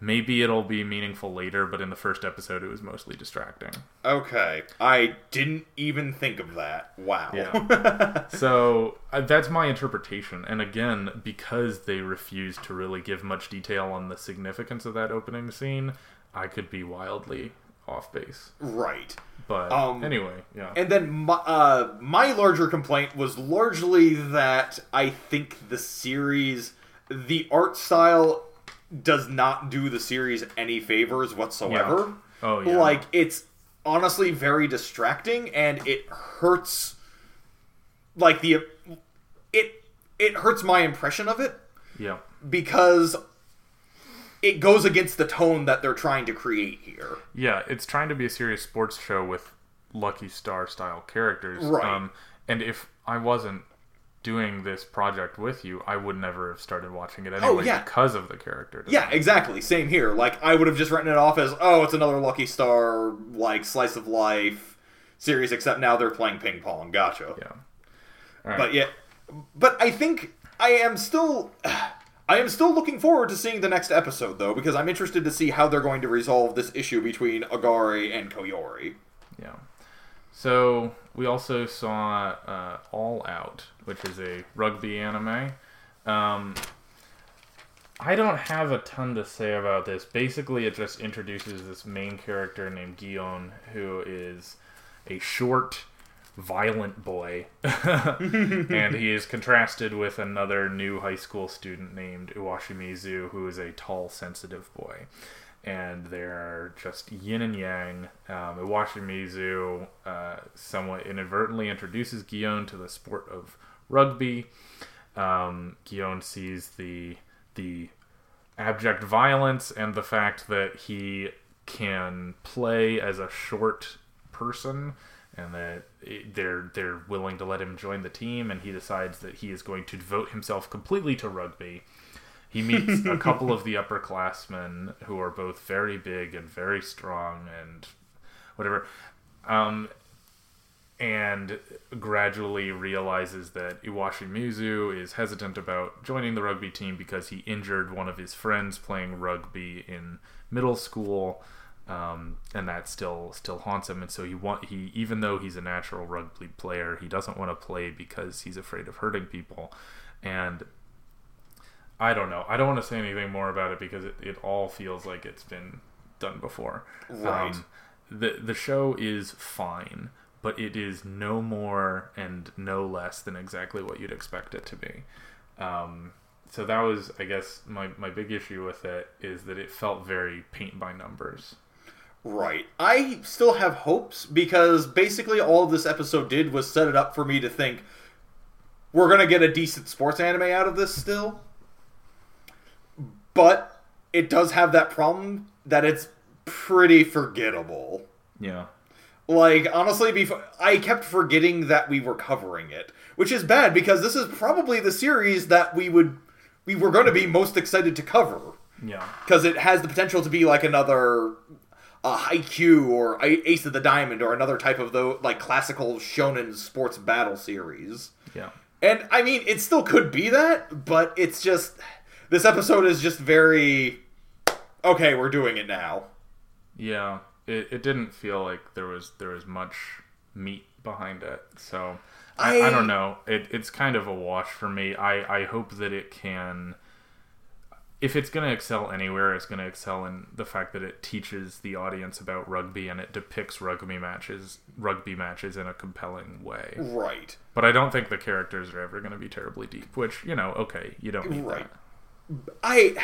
maybe it'll be meaningful later, but in the first episode it was mostly distracting. Okay. I didn't even think of that. Wow. Yeah. so uh, that's my interpretation. And again, because they refused to really give much detail on the significance of that opening scene, I could be wildly off base. right. But Um, anyway, yeah. And then my, uh, my larger complaint was largely that I think the series, the art style, does not do the series any favors whatsoever. Oh, yeah. Like it's honestly very distracting, and it hurts. Like the it it hurts my impression of it yeah. because it goes against the tone that they're trying to create here. Yeah, it's trying to be a serious sports show with Lucky Star style characters. Right. Um, and if I wasn't doing this project with you, I would never have started watching it anyway Oh, yeah. because of the character. Yeah, exactly. Same here. Like I would have just written it off as, oh, it's another Lucky Star like slice of life series, except now they're playing ping pong. Gotcha. Yeah. Right. But yeah, but I think I am still, I am still looking forward to seeing the next episode though, because I'm interested to see how they're going to resolve this issue between Agari and Koyori. Yeah. So we also saw uh, All Out, which is a rugby anime. Um, I don't have a ton to say about this. Basically, it just introduces this main character named Gion, who is a short, violent boy, and he is contrasted with another new high school student named Iwashimizu, who is a tall, sensitive boy and they're just yin and yang. Um, Iwashimizu uh, somewhat inadvertently introduces Gion to the sport of rugby. Um, Gion sees the the abject violence and the fact that he can play as a short person and that they're they're willing to let him join the team and he decides that he is going to devote himself completely to rugby he meets a couple of the upperclassmen who are both very big and very strong and whatever. Um, and gradually realizes that Iwashimizu is hesitant about joining the rugby team because he injured one of his friends playing rugby in middle school. um, and that still still haunts him. And so he want he even though he's a natural rugby player, he doesn't want to play because he's afraid of hurting people. And I don't know. I don't want to say anything more about it because it, it all feels like it's been done before. Right. Um, the the show is fine, but it is no more and no less than exactly what you'd expect it to be. Um, so that was, I guess, my, my big issue with it is that it felt very paint by numbers. Right. I still have hopes because basically all this episode did was set it up for me to think we're going to get a decent sports anime out of this still. But it does have that problem that it's pretty forgettable. Yeah. Like honestly, before I kept forgetting that we were covering it, which is bad because this is probably the series that we would we were going to be most excited to cover Yeah. because it has the potential to be like another uh, Haikyuu or Ace of the Diamond or another type of the like classical shonen sports battle series. Yeah. And I mean, it still could be that, but it's just this episode is just very okay. We're doing it now. Yeah. It, it didn't feel like there was there was much meat behind it. So I, I, I- don't know. It, it's kind of a wash for me. I, I hope that it can if it's going to excel anywhere, it's going to excel in the fact that it teaches the audience about rugby and it depicts rugby matches, rugby matches in a compelling way. Right. But I don't think the characters are ever going to be terribly deep. Which you know, okay, you don't need Right. that. I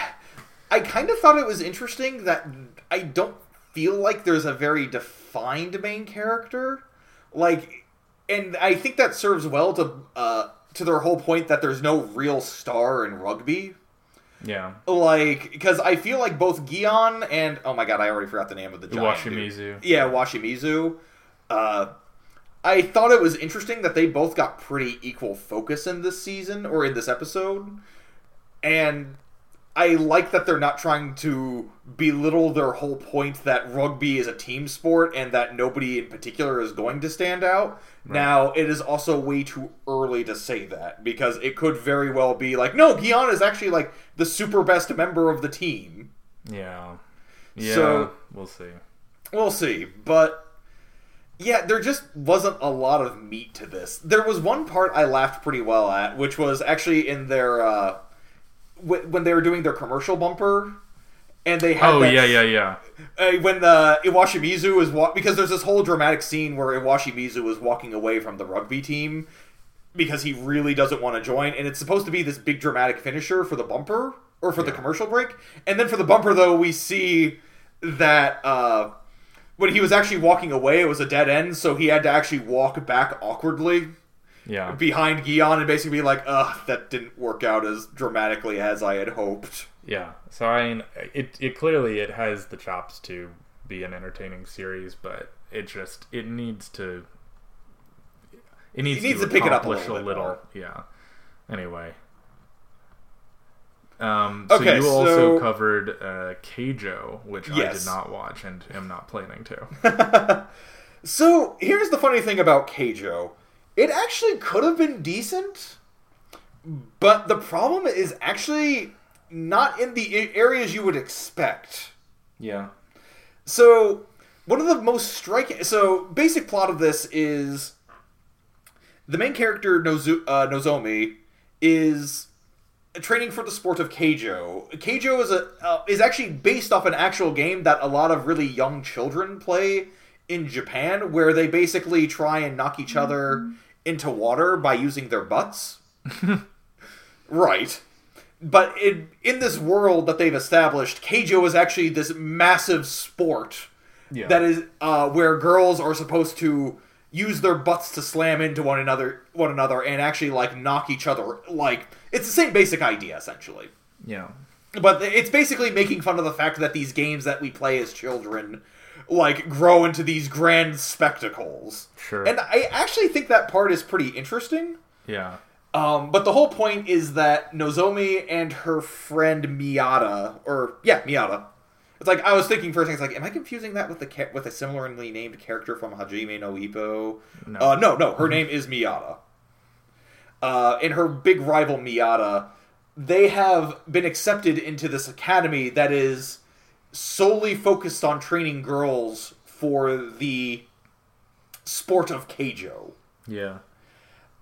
I kind of thought it was interesting that I don't feel like there's a very defined main character. Like and I think that serves well to uh to their whole point that there's no real star in rugby. Yeah, Like because I feel like both Gion and oh my god, I already forgot the name of the giant dude. Washimizu. Yeah, Washimizu. Uh I thought it was interesting that they both got pretty equal focus in this season or in this episode. And I like that they're not trying to belittle their whole point that rugby is a team sport and that nobody in particular is going to stand out. Now, it is also way too early to say that because it could very well be like, no, Gion is actually like the super best member of the team. Yeah, yeah. So- we'll see. We'll see, but yeah, there just wasn't a lot of meat to this. There was one part I laughed pretty well at, which was actually in their uh, when they were doing their commercial bumper, and they had Oh that- yeah, yeah, yeah. uh, when uh, Iwashimizu is wa- because there's this whole dramatic scene where Iwashimizu is walking away from the rugby team because he really doesn't want to join, and it's supposed to be this big dramatic finisher for the bumper or for the commercial break, and then for the bumper though we see that uh, when he was actually walking away, it was a dead end, so he had to actually walk back awkwardly Yeah, behind Gion and basically be like, "Ugh, that didn't work out as dramatically as I had hoped." yeah. So I mean, it it clearly it has the chops to be an entertaining series, but it just it needs to it needs, needs to, to pick it up a little bit more. Yeah. Anyway. Um, so Okay, you also so- covered uh, Keijo, which I did not watch and am not planning to. So here's the funny thing about Keijo. It actually could have been decent, but the problem is actually not in the areas you would expect. yeah. So one of the most striking. So basic plot of this is the main character Nozu, uh, Nozomi is training for the sport of Keijo. Keijo is a uh, is actually based off an actual game that a lot of really young children play in Japan, where they basically try and knock each other into water by using their butts. right. But in in this world that they've established, Keijo is actually this massive sport Yeah. that is uh, where girls are supposed to use their butts to slam into one another one another and actually like knock each other like it's the same basic idea essentially yeah. but it's basically making fun of the fact that these games that we play as children like grow into these grand spectacles Sure. and i actually think that part is pretty interesting Yeah. um, but the whole point is that Nozomi and her friend Miyata, or yeah, Miyata. It's like I was thinking first a second, it's like, am I confusing that with the ca- with a similarly named character from Hajime no Ippo? No. Uh, no, no, her name is Miyata. Uh, and her big rival Miyata, they have been accepted into this academy that is solely focused on training girls for the sport of Keijo. Yeah.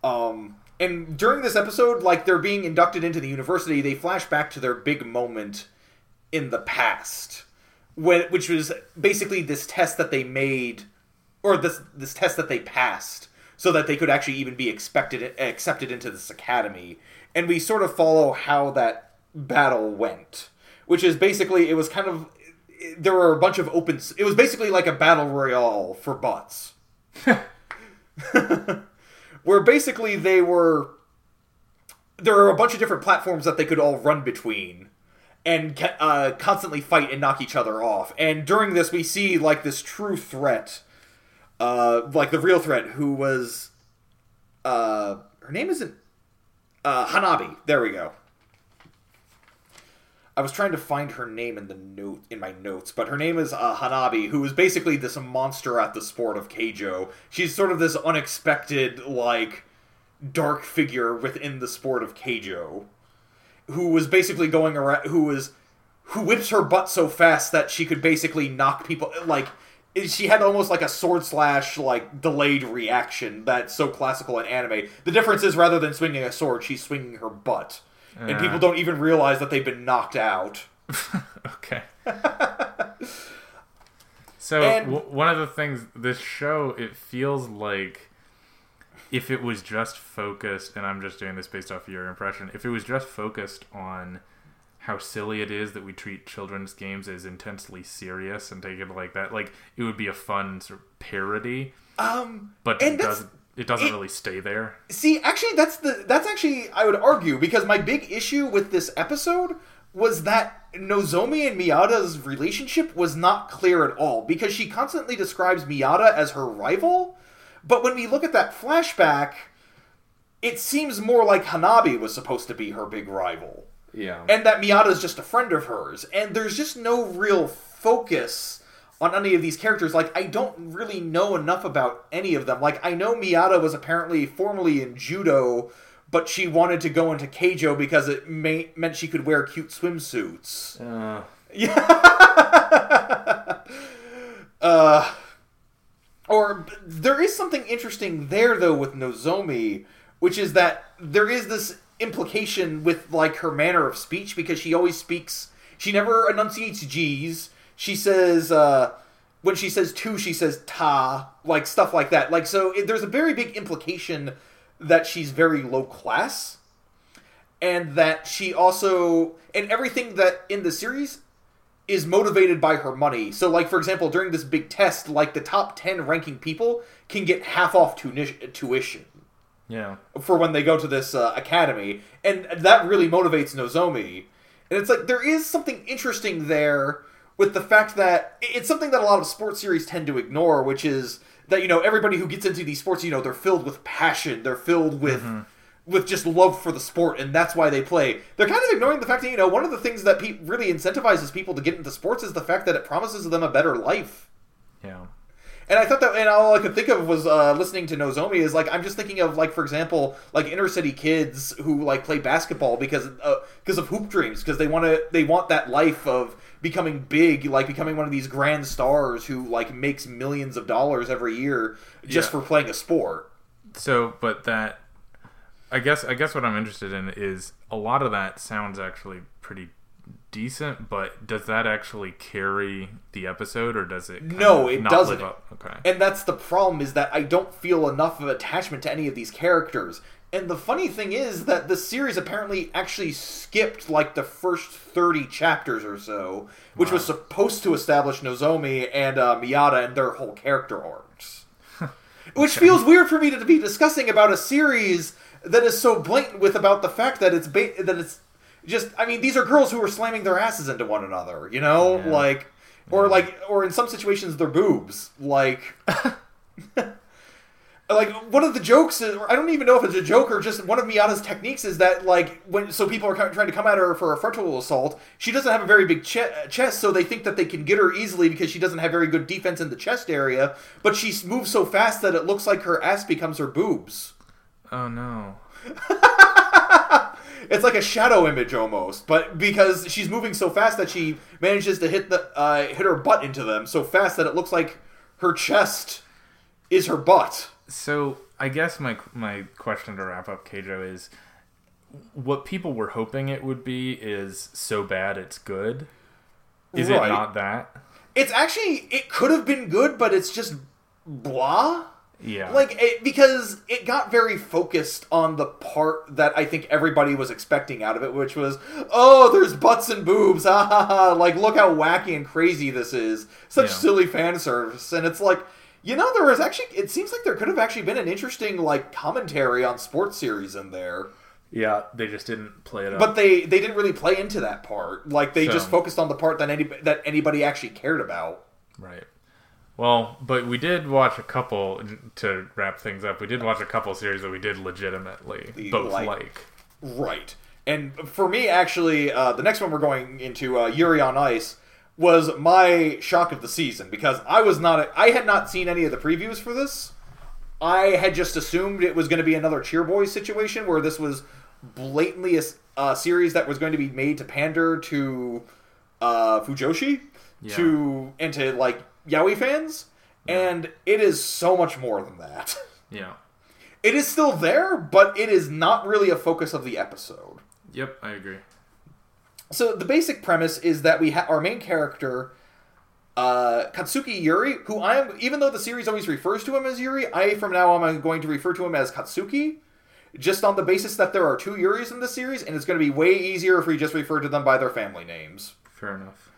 Um, and during this episode, like they're being inducted into the university, they flash back to their big moment in the past, when which was basically this test that they made, or this this test that they passed, so that they could actually even be expected accepted into this academy. And we sort of follow how that battle went, which is basically it was kind of there were a bunch of open. It was basically like a battle royale for bots, where basically they were there are a bunch of different platforms that they could all run between and uh, constantly fight and knock each other off. And during this, we see like this true threat, uh, like the real threat, who was, uh, her name isn't uh, Hanabi. There we go. I was trying to find her name in the note in my notes, but her name is uh, Hanabi, who is basically this monster at the sport of Keijo. She's sort of this unexpected, like, dark figure within the sport of Keijo, who was basically going around, who was, who whips her butt so fast that she could basically knock people, like, she had almost like a sword slash like delayed reaction that's so classical in anime. The difference is rather than swinging a sword, she's swinging her butt and people don't even realize that they've been knocked out. okay. so And- w- one of the things this show it feels like if it was just focused and I'm just doing this based off of your impression if it was just focused on how silly it is that we treat children's games as intensely serious and take it like that like it would be a fun sort of parody Um, but And that's- doesn't it doesn't it- really stay there see, actually, that's the that's actually I would argue because my big issue with this episode was that Nozomi and Miyata's relationship was not clear at all because she constantly describes Miyata as her rival, but when we look at that flashback, it seems more like Hanabi was supposed to be her big rival. Yeah. and that Miyata's just a friend of hers. And there's just no real focus on any of these characters. Like, I don't really know enough about any of them. Like, I know Miyata was apparently formerly in judo, but she wanted to go into keijo because it may- meant she could wear cute swimsuits. Uh, Uh, or there is something interesting there though with Nozomi, which is that there is this implication with like her manner of speech because she always speaks. She never enunciates G's. She says uh, when she says two, she says ta, like stuff like that. Like so, it, there's a very big implication that she's very low class, and that she also and everything that in the series is motivated by her money. So, like for example, during this big test, like the top ten ranking people can get half off tuition yeah for when they go to this uh, academy, and that really motivates Nozomi. And it's like there is something interesting there with the fact that it's something that a lot of sports series tend to ignore, which is that you know everybody who gets into these sports, you know, they're filled with passion, they're filled with with just love for the sport, and that's why they play. They're kind of ignoring the fact that you know one of the things that pe- really incentivizes people to get into sports is the fact that it promises them a better life. yeah And I thought that, and all I could think of was uh, listening to Nozomi is like I'm just thinking of like for example like inner city kids who like play basketball because uh, because of hoop dreams because they want to they want that life of becoming big like becoming one of these grand stars who like makes millions of dollars every year just Yeah. for playing a sport. So, but that, I guess, I guess what I'm interested in is a lot of that sounds actually pretty decent, but does that actually carry the episode, or does it? No, it doesn't. Okay. And that's the problem is that I don't feel enough of attachment to any of these characters. And the funny thing is that the series apparently actually skipped like the first 30 chapters or so, which was supposed to establish Nozomi and uh, Miyata and their whole character arcs. Which feels weird for me to be discussing about a series that is so blatant with about the fact that it's ba- that it's just I mean these are girls who are slamming their asses into one another, you know? Yeah. Like or like or in some situations their boobs. Like like one of the jokes is I don't even know if it's a joke or just one of Miyata's techniques is that like when so people are trying to come at her for a frontal assault, she doesn't have a very big che- chest, so they think that they can get her easily because she doesn't have very good defense in the chest area. But she moves so fast that it looks like her ass becomes her boobs. oh no. it's like a shadow image almost, but because she's moving so fast that she manages to hit the uh, hit her butt into them so fast that it looks like her chest is her butt. So I guess my my question to wrap up Keijo is what people were hoping it would be is so bad it's good. Is Right. it not that? It's actually it could have been good, but it's just blah. Yeah. Like it, because it got very focused on the part that I think everybody was expecting out of it, which was, oh, there's butts and boobs, ha ha ha! Like look how wacky and crazy this is. Such Yeah. silly fan service, and it's like, you know, there was actually. It seems like there could have actually been an interesting like commentary on sports series in there, yeah, they just didn't play it up. but they they didn't really play into that part. Like they just focused on the part that any that anybody actually cared about. Right. Well, but we did watch a couple to wrap things up. We did watch a couple series that we did legitimately both Like- like. Right. And for me, actually, uh, the next one we're going into, uh, Yuri on Ice, was my shock of the season because I was not, I had not seen any of the previews for this. I had just assumed it was going to be another Cheer Boys situation where this was blatantly a series that was going to be made to pander to uh, Fujoshi, Yeah. to and to like Yaoi fans, and it is so much more than that. Yeah. It is still there, but it is not really a focus of the episode. Yep, I agree. So the basic premise is that we have our main character, uh, Katsuki Yuri, who I am, even though the series always refers to him as Yuri, I from now on am going to refer to him as Katsuki, just on the basis that there are two Yuris in the series, and it's going to be way easier if we just refer to them by their family names. Fair enough.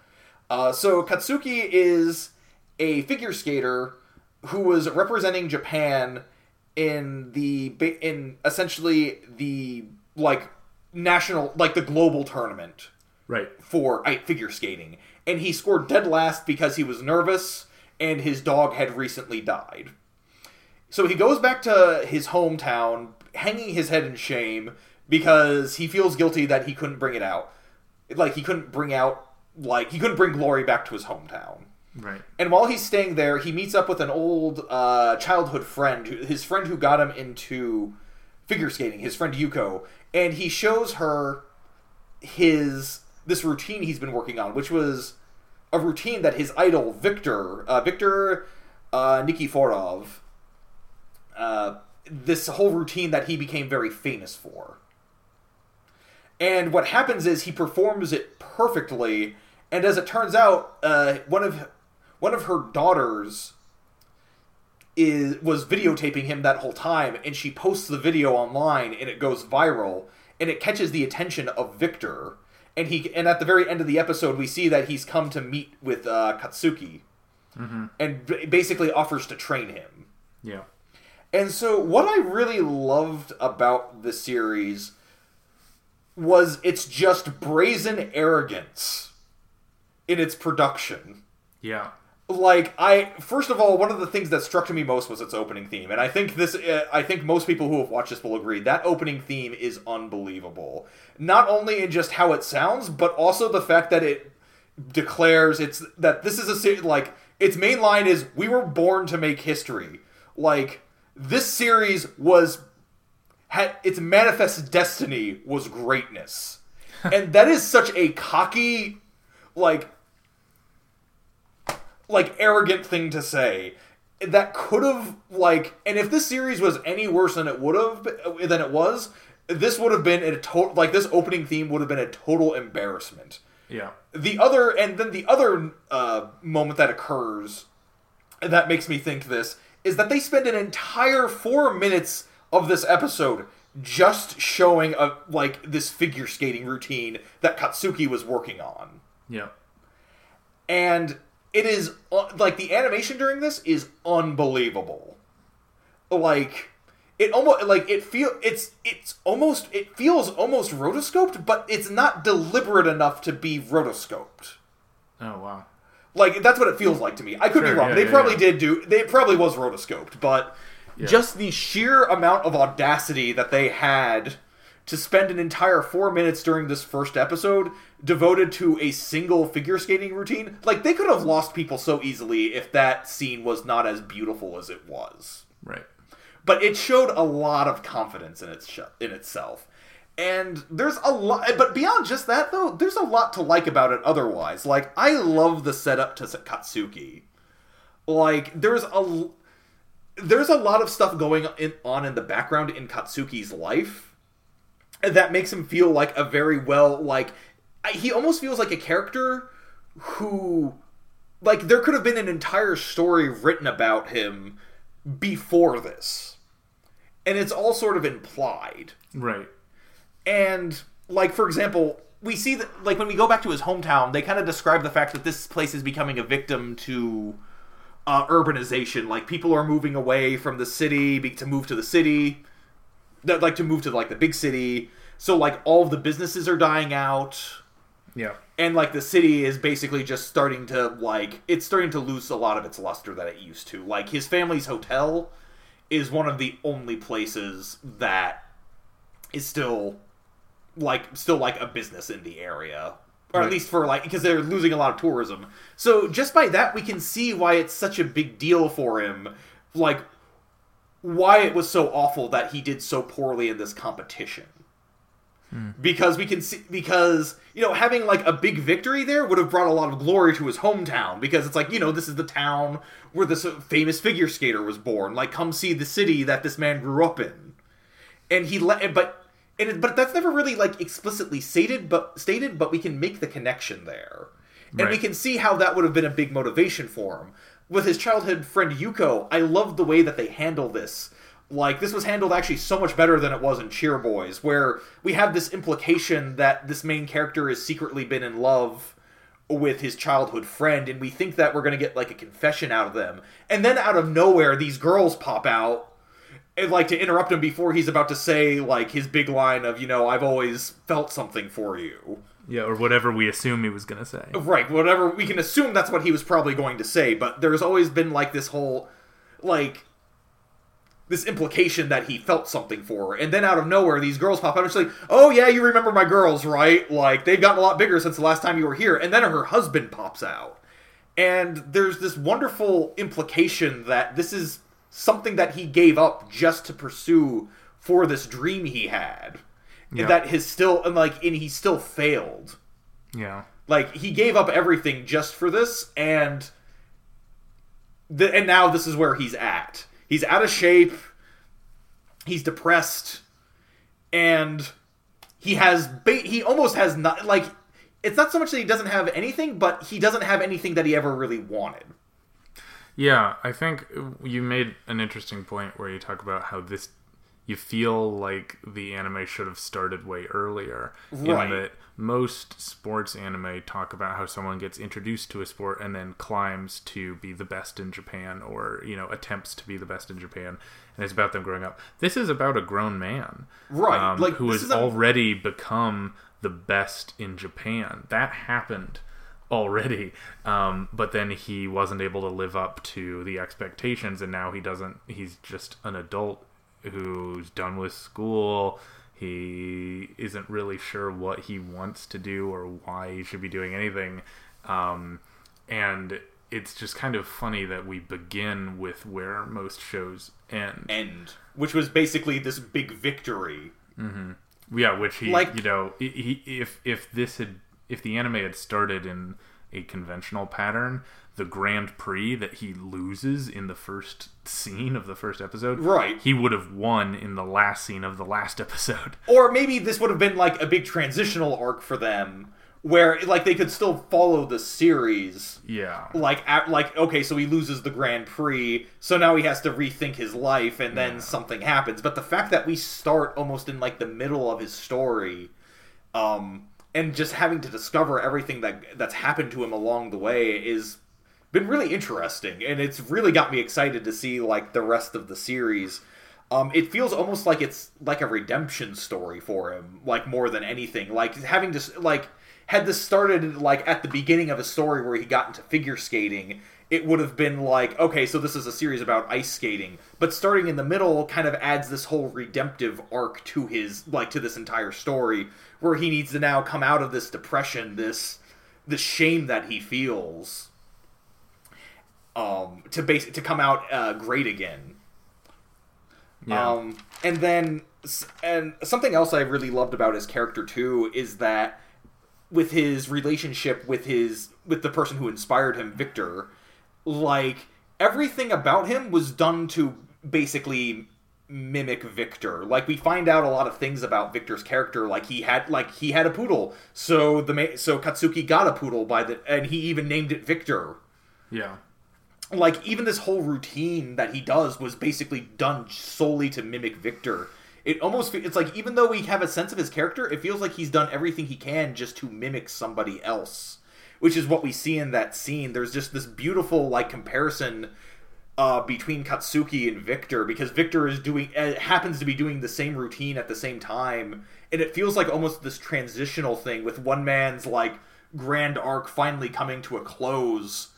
Uh, so Katsuki is a figure skater who was representing Japan in the in essentially the like national like the global tournament Right. for I, figure skating, and he scored dead last because he was nervous and his dog had recently died. So he goes back to his hometown, hanging his head in shame because he feels guilty that he couldn't bring it out. Like he couldn't bring out like he couldn't bring glory back to his hometown. Right. And while he's staying there, he meets up with an old uh, childhood friend, who- his friend who got him into figure skating, his friend Yuko, and he shows her his this routine he's been working on, which was a routine that his idol Victor, uh, Victor uh, Nikiforov, uh, this whole routine that he became very famous for. And what happens is he performs it perfectly, and as it turns out, uh, one of one of her daughters is was videotaping him that whole time, and she posts the video online, and it goes viral, and it catches the attention of Victor, and he and at the very end of the episode, we see that he's come to meet with uh, Katsuki, and b- basically offers to train him. Yeah. And so, what I really loved about the series was its just brazen arrogance in its production. Yeah. Like I, first of all, one of the things that struck to me most was its opening theme, and I think this, uh, I think most people who have watched this will agree that opening theme is unbelievable. Not only in just how it sounds, but also the fact that it declares it's that this is a like its main line is "We were born to make history." Like this series was had its manifest destiny was greatness, and that is such a cocky, like, like arrogant thing to say. That could have like, and if this series was any worse than it would have than it was, this would have been a total like this opening theme would have been a total embarrassment Yeah. the other and then the other uh, moment that occurs that makes me think this is that they spend an entire four minutes of this episode just showing a like this figure skating routine that Katsuki was working on Yeah. and it is uh, like the animation during this is unbelievable like it almost like it feel it's it's almost it feels almost rotoscoped but it's not deliberate enough to be rotoscoped Oh wow. like that's what it feels like to me. I could Sure, be wrong. yeah, they yeah, probably yeah. did do. They probably was rotoscoped, but just the sheer amount of audacity that they had to spend an entire four minutes during this first episode devoted to a single figure skating routine. Like they could have lost people so easily if that scene was not as beautiful as it was Right. but it showed a lot of confidence in its sh- in itself. And there's a lot, but beyond just that, though, there's a lot to like about it otherwise. Like, I love the setup to Katsuki. Like, there's a there's a lot of stuff going in, on in the background in Katsuki's life that makes him feel like a very well like he almost feels like a character who like there could have been an entire story written about him before this. And it's all sort of implied. Right. And like for example we see that like when we go back to his hometown they kind of describe the fact that this place is becoming a victim to uh, urbanization. Like people are moving away from the city to move to the city that like to move to like the big city. So like all of the businesses are dying out. Yeah. And like the city is basically just starting to like it's starting to lose a lot of its luster that it used to. Like his family's hotel is one of the only places that is still like still like a business in the area. Or right. at least for like because they're losing a lot of tourism. So just by that we can see why it's such a big deal for him. Like why it was so awful that he did so poorly in this competition. Hmm. Because we can see because you know having like a big victory there would have brought a lot of glory to his hometown because it's like you know this is the town where this famous figure skater was born. Like come see the city that this man grew up in. And he let but and it, but that's never really like explicitly stated but stated but we can make the connection there. And right. we can see how that would have been a big motivation for him with his childhood friend Yuko I love the way that they handle this like this was handled actually so much better than it was in Cheer Boys, where we have this implication that this main character has secretly been in love with his childhood friend, and we think that we're gonna get like a confession out of them, and then out of nowhere these girls pop out and like to interrupt him before he's about to say like his big line of you know I've always felt something for you. Yeah, or whatever we assume he was gonna say. Right, whatever we can assume that's what he was probably going to say, but there's always been like this whole like this implication that he felt something for her. And then out of nowhere, these girls pop up and she's like, Oh, yeah, you remember my girls, right? Like, they've gotten a lot bigger since the last time you were here. And then her husband pops out. And there's this wonderful implication that this is something that he gave up just to pursue for this dream he had. Yeah. That his still, and like, and he still failed. Yeah. Like, he gave up everything just for this, and. The, and now this is where he's at he's out of shape, he's depressed, and he has ba- he almost has not like it's not so much that he doesn't have anything, but he doesn't have anything that he ever really wanted. Yeah, I think you made an interesting point where you talk about how this you feel like the anime should have started way earlier. Right. In that most sports anime talk about how someone gets introduced to a sport and then climbs to be the best in Japan or, you know, attempts to be the best in Japan. And it's about them growing up. This is about a grown man. Right. Um, like, who has already become the best in Japan. That happened already. Um, but then he wasn't able to live up to the expectations, and now he doesn't. He's just an adult who's done with school. He isn't really sure what he wants to do or why he should be doing anything. Um, and it's just kind of funny that we begin with where most shows end. End. Which was basically this big victory. Mm-hmm. Yeah, which he, like, you know, he, if if this had if the anime had started in a conventional pattern, the Grand Prix that he loses in the first scene of the first episode, right? He would have won in the last scene of the last episode. Or maybe this would have been like a big transitional arc for them where like they could still follow the series. Yeah. Like at, like okay, so he loses the Grand Prix, so now he has to rethink his life and then yeah. something happens. But the fact that we start almost in like the middle of his story um and just having to discover everything that that's happened to him along the way is been really interesting, and it's really got me excited to see like the rest of the series. Um, it feels almost like it's like a redemption story for him, like more than anything. Like having to like had this started like at the beginning of a story where he got into figure skating, it would have been like, okay, so this is a series about ice skating. But starting in the middle kind of adds this whole redemptive arc to his like to this entire story where he needs to now come out of this depression, this the shame that he feels um, to base to come out uh, great again. Yeah. Um, and then And something else I really loved about his character too is that with his relationship with his with the person who inspired him, Victor, like everything about him was done to basically mimic Victor. Like we find out a lot of things about Victor's character. Like he had like he had a poodle, so the ma- so Katsuki got a poodle by the and he even named it Victor. Yeah. Like even this whole routine that he does was basically done solely to mimic Victor. It almost it's like even though we have a sense of his character, it feels like he's done everything he can just to mimic somebody else. Which is what we see in that scene. There's just this beautiful like comparison uh, between Katsuki and Victor because Victor is doing uh, happens to be doing the same routine at the same time, and it feels like almost this transitional thing with one man's like grand arc finally coming to a close,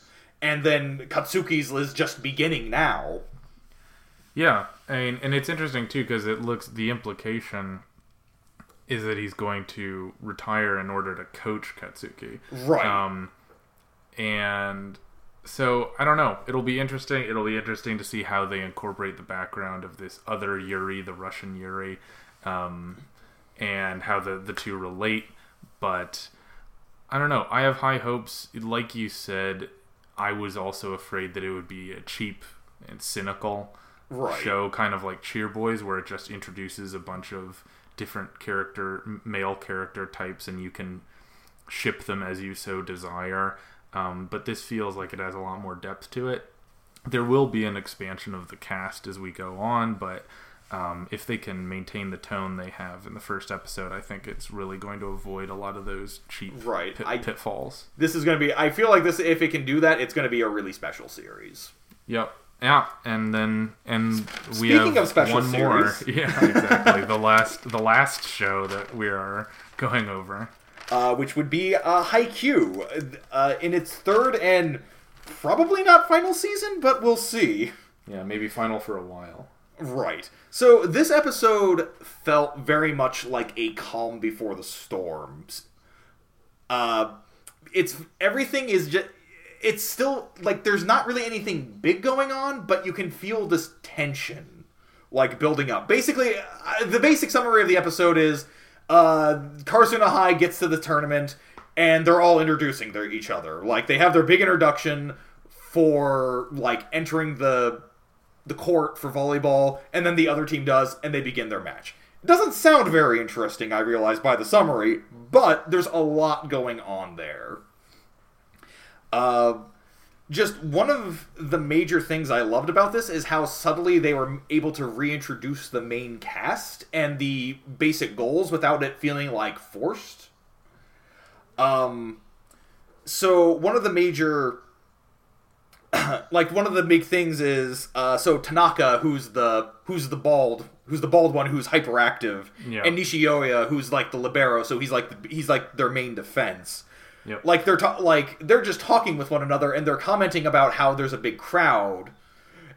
and then Katsuki's is just beginning now. Yeah, I mean, and it's interesting too because it looks the implication is that he's going to retire in order to coach Katsuki. Right. Um, and so I don't know. It'll be interesting. It'll be interesting to see how they incorporate the background of this other Yuri, the Russian Yuri, um, and how the the two relate. But I don't know. I have high hopes. Like you said, I was also afraid that it would be a cheap and cynical Right. show, kind of like Cheer Boys, where it just introduces a bunch of different character, male character types, and you can ship them as you so desire. Um, but this feels like it has a lot more depth to it. There will be an expansion of the cast as we go on, but um, if they can maintain the tone they have in the first episode, I think it's really going to avoid a lot of those cheap Right. pit- I- pitfalls. This is going to be. I feel like this. If it can do that, it's going to be a really special series. Yep. Yeah, and then and we Speaking have of special one more. Yeah, exactly. the last the last show that we are going over. Uh, which would be uh, Haikyuu uh, in its third and probably not final season, but we'll see. Yeah, maybe final for a while. Right. So this episode felt very much like a calm before the storms. Uh, it's everything is just. It's still like there's not really anything big going on, but you can feel this tension like building up. Basically, uh, the basic summary of the episode is uh, Karasuno High gets to the tournament and they're all introducing their each other. Like they have their big introduction for like entering the the court for volleyball, and then the other team does, and they begin their match. It doesn't sound very interesting, I realize by the summary, but there's a lot going on there. Uh, just one of the major things I loved about this is how subtly they were able to reintroduce the main cast and the basic goals without it feeling like forced. Um, so one of the major like one of the big things is uh, so Tanaka, who's the who's the bald, who's the bald one, who's hyperactive, Yeah. and Nishinoya, who's like the libero, so he's like the, he's like their main defense. Yep. Like they're ta- like they're just talking with one another, and they're commenting about how there's a big crowd,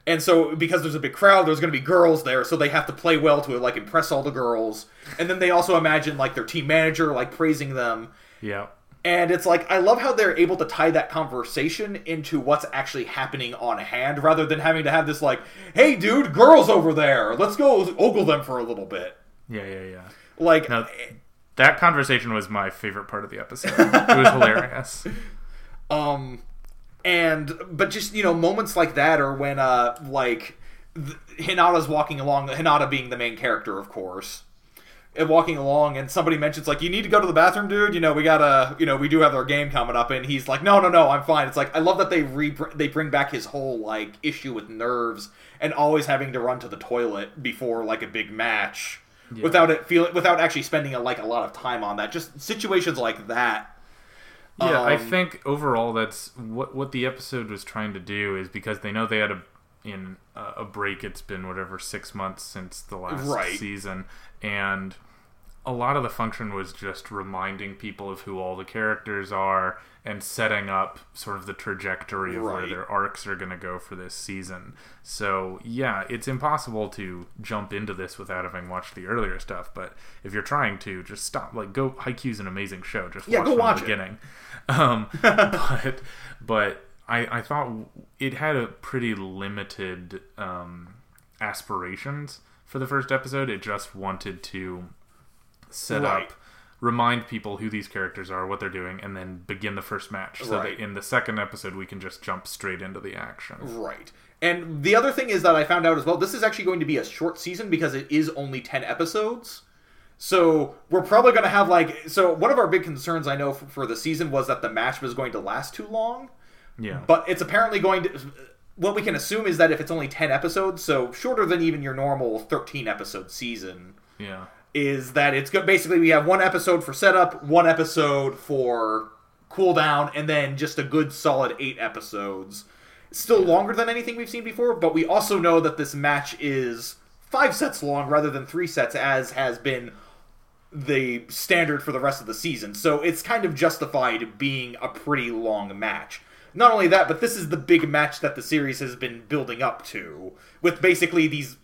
and so because there's a big crowd, there's going to be girls there, so they have to play well to like impress all the girls, and then they also imagine like their team manager like praising them, Yeah. and it's like I love how they're able to tie that conversation into what's actually happening on hand, rather than having to have this like, "Hey, dude, girls over there, let's go ogle them for a little bit." Yeah, yeah, yeah. Like, Now, eh, that conversation was my favorite part of the episode. It was hilarious. um, and but just you know moments like that, or when uh like th- Hinata's walking along, Hinata being the main character, of course. And walking along, and somebody mentions like, "You need to go to the bathroom, dude. You know, we gotta, you know, we do have our game coming up." And he's like, "No, no, no, I'm fine." It's like I love that they re they bring back his whole like issue with nerves and always having to run to the toilet before like a big match without it feeling without actually spending a, like a lot of time on that. Just situations like that. Yeah, I Um, think overall that's what what the episode was trying to do is because they know they had a in a break. It's been whatever six months since the last Right. season, and a lot of the function was just reminding people of who all the characters are and setting up sort of the trajectory of where their arcs are going to go for this season. So yeah, it's impossible to jump into this without having watched the earlier stuff. But if you're trying to, just stop. Like, go. Haikyuu's an amazing show. Just Yeah, watch go from watch the it. beginning. Um, but but I I thought it had a pretty limited um, aspirations for the first episode. It just wanted to set Right. up, remind people who these characters are, what they're doing, and then begin the first match. So Right. that in the second episode, we can just jump straight into the action. Right. And the other thing is that I found out as well, this is actually going to be a short season because it is only 10 episodes. So we're probably going to have like. So one of our big concerns I know for, for the season was that the match was going to last too long. Yeah. But it's apparently going to. What we can assume is that if it's only 10 episodes, so shorter than even your normal 13 episode season, yeah. Is that it's go- basically we have one episode for setup, one episode for cooldown, and then just a good solid eight episodes. Still longer than anything we've seen before, but we also know that this match is five sets long rather than three sets, as has been the standard for the rest of the season. So it's kind of justified being a pretty long match. Not only that, but this is the big match that the series has been building up to, with basically these.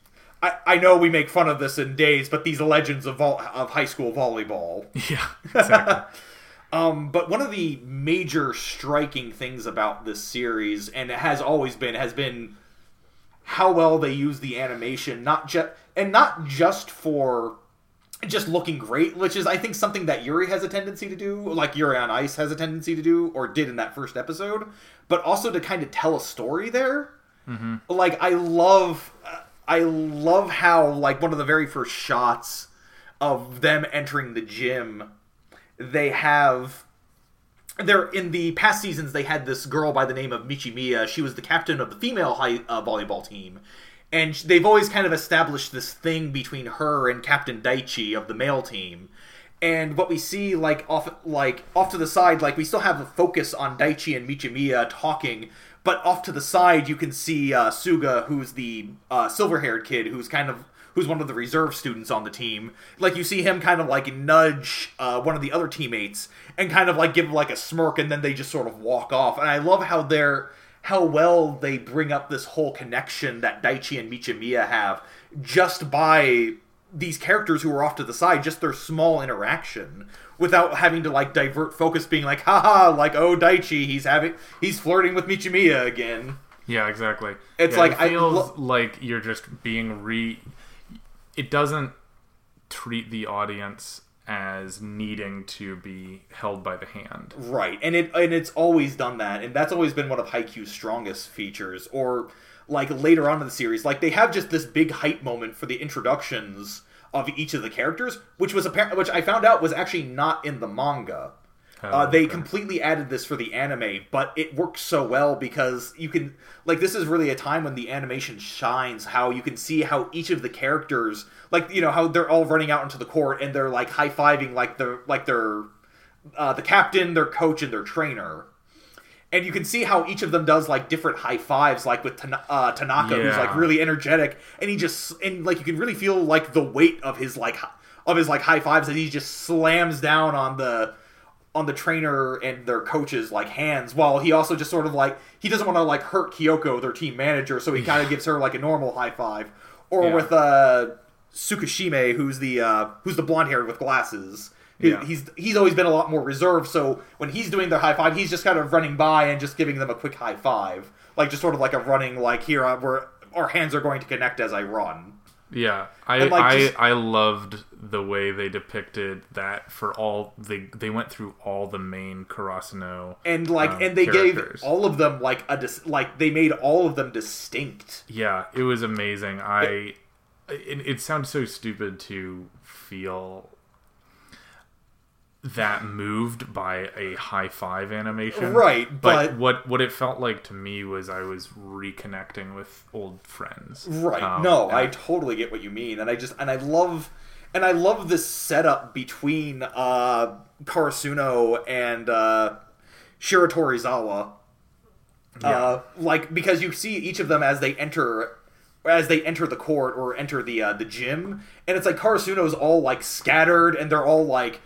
I, I know we make fun of this in days, but these legends of vol- of high school volleyball. Yeah. Exactly. Um, but one of the major striking things about this series, and it has always been, has been how well they use the animation, not just and not just for just looking great, which is I think something that Yuri has a tendency to do, like Yuri on Ice has a tendency to do, or did in that first episode, but also to kind of tell a story there. Like I love, I love how like one of the very first shots of them entering the gym, they have they're in the past seasons they had this girl by the name of Michimiya. She was the captain of the female high, uh, volleyball team. And they've always kind of established this thing between her and Captain Daichi of the male team. And what we see like off like off to the side, like we still have a focus on Daichi and Michimiya talking, but off to the side you can see uh, Suga, who's the uh, silver-haired kid, who's kind of who's one of the reserve students on the team. Like you see him kind of like nudge uh, one of the other teammates and kind of like give him like a smirk, and then they just sort of walk off. And I love how they're how well they bring up this whole connection that Daichi and Michimiya have just by these characters who are off to the side, just their small interaction, without having to like divert focus, being like, haha, like oh Daichi, he's having he's flirting with Michimiya again. Yeah, exactly. It's Yeah, like, it I feels lo- like you're just being re. It doesn't treat the audience as needing to be held by the hand. Right, and it and it's always done that, and that's always been one of Haikyuu's strongest features. Or like later on in the series, like they have just this big hype moment for the introductions of each of the characters, which was apparent, which I found out was actually not in the manga. uh, they okay. completely added this for the anime, but it works so well because you can like this is really a time when the animation shines. How you can see how each of the characters, like you know, how they're all running out into the court and they're like high fiving like they're like they're uh, the captain, their coach, and their trainer. And you can see how each of them does like different high fives, like with uh, Tanaka, who's like really energetic, and he just and like you can really feel like the weight of his like of his like high fives, that he just slams down on the on the trainer and their coaches like hands, while he also just sort of like he doesn't want to like hurt Kyoko, their team manager, so he kind of gives her like a normal high five, or Yeah. with uh Tsukishima, who's the uh, who's the blonde hair with glasses. He- Yeah. He's he's always been a lot more reserved. So when he's doing the high five, he's just kind of running by and just giving them a quick high five, like just sort of like a running like here uh, where our hands are going to connect as I run. Yeah, I like, I, just- I loved the way they depicted that for all they they went through all the main Karasuno. And like um, and they characters. gave all of them like a dis- like they made all of them distinct. Yeah, it was amazing. I it, it sounds so stupid to feel that moved by a high five animation. Right, but, but- what what it felt like to me was I was reconnecting with old friends. Right. Um, no, I totally get what you mean, and I just and I love and I love this setup between uh Karasuno and uh Shiratorizawa. Uh like because you see each of them as they enter as they enter the court or enter the uh, the gym and it's like Karasuno's all like scattered and they're all like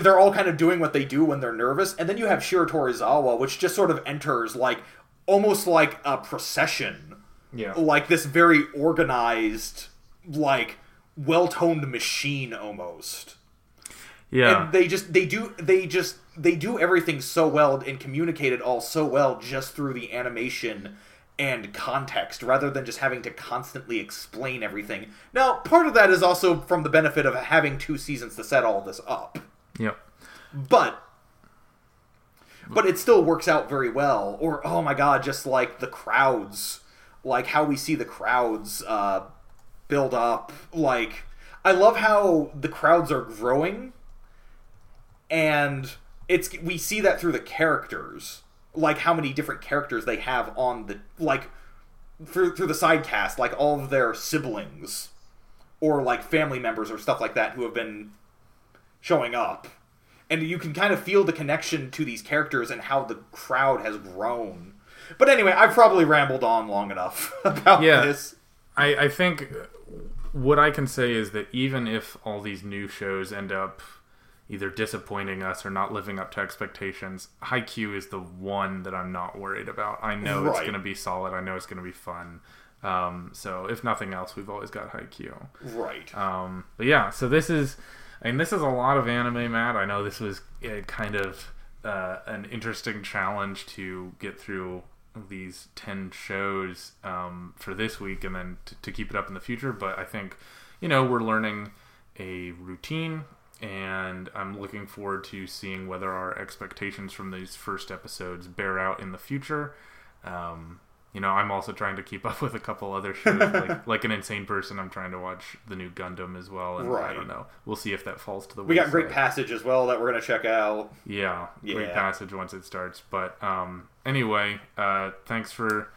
they're all kind of doing what they do when they're nervous and then you have Shiratorizawa which just sort of enters like almost like a procession yeah. like this very organized, like well-toned machine almost. Yeah. And they just they do they just they do everything so well and communicate it all so well just through the animation and context rather than just having to constantly explain everything. Now, part of that is also from the benefit of having two seasons to set all this up. Yep. But but it still works out very well. Or oh my god, just like the crowds, like how we see the crowds uh, build up. Like I love how the crowds are growing, and it's we see that through the characters, like how many different characters they have on the like through through the side cast, like all of their siblings or like family members or stuff like that who have been showing up and you can kind of feel the connection to these characters and how the crowd has grown. But anyway, I've probably rambled on long enough about Yeah. this. I, I think what I can say is that even if all these new shows end up either disappointing us or not living up to expectations, Haikyuu is the one that I'm not worried about. I know it's going to be solid. I know it's going to be fun. Um, so if nothing else, we've always got Haikyuu. Right. Um, but yeah, so this is, I mean, this is a lot of anime, Matt. I know this was uh, kind of uh, an interesting challenge to get through these 10 shows um, for this week and then to, to keep it up in the future. But I think, you know, we're learning a routine and I'm looking forward to seeing whether our expectations from these first episodes bear out in the future. Um, you know, I'm also trying to keep up with a couple other shows, like, like an insane person. I'm trying to watch the new Gundam as well, and I don't know. We'll see if that falls to the. we got Great. Passage as well that we're going to check out. Yeah, great passage once it starts. But um, anyway, uh, thanks for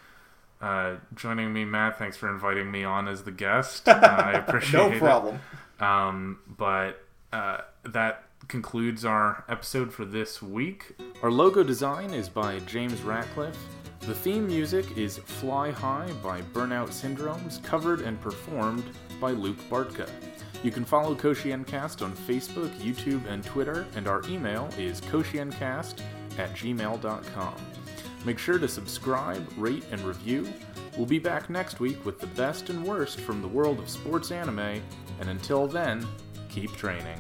uh, joining me, Matt. Thanks for inviting me on as the guest. Uh, I appreciate it. No it. problem. Um, but uh, that concludes our episode for this week. Our logo design is by James Ratcliffe. The theme music is Fly High by Burnout Syndromes, covered and performed by Luke Bartka. You can follow Koshiencast on Facebook, YouTube, and Twitter, and our email is koshiencast at gmail.com. Make sure to subscribe, rate, and review. We'll be back next week with the best and worst from the world of sports anime, and until then, keep training.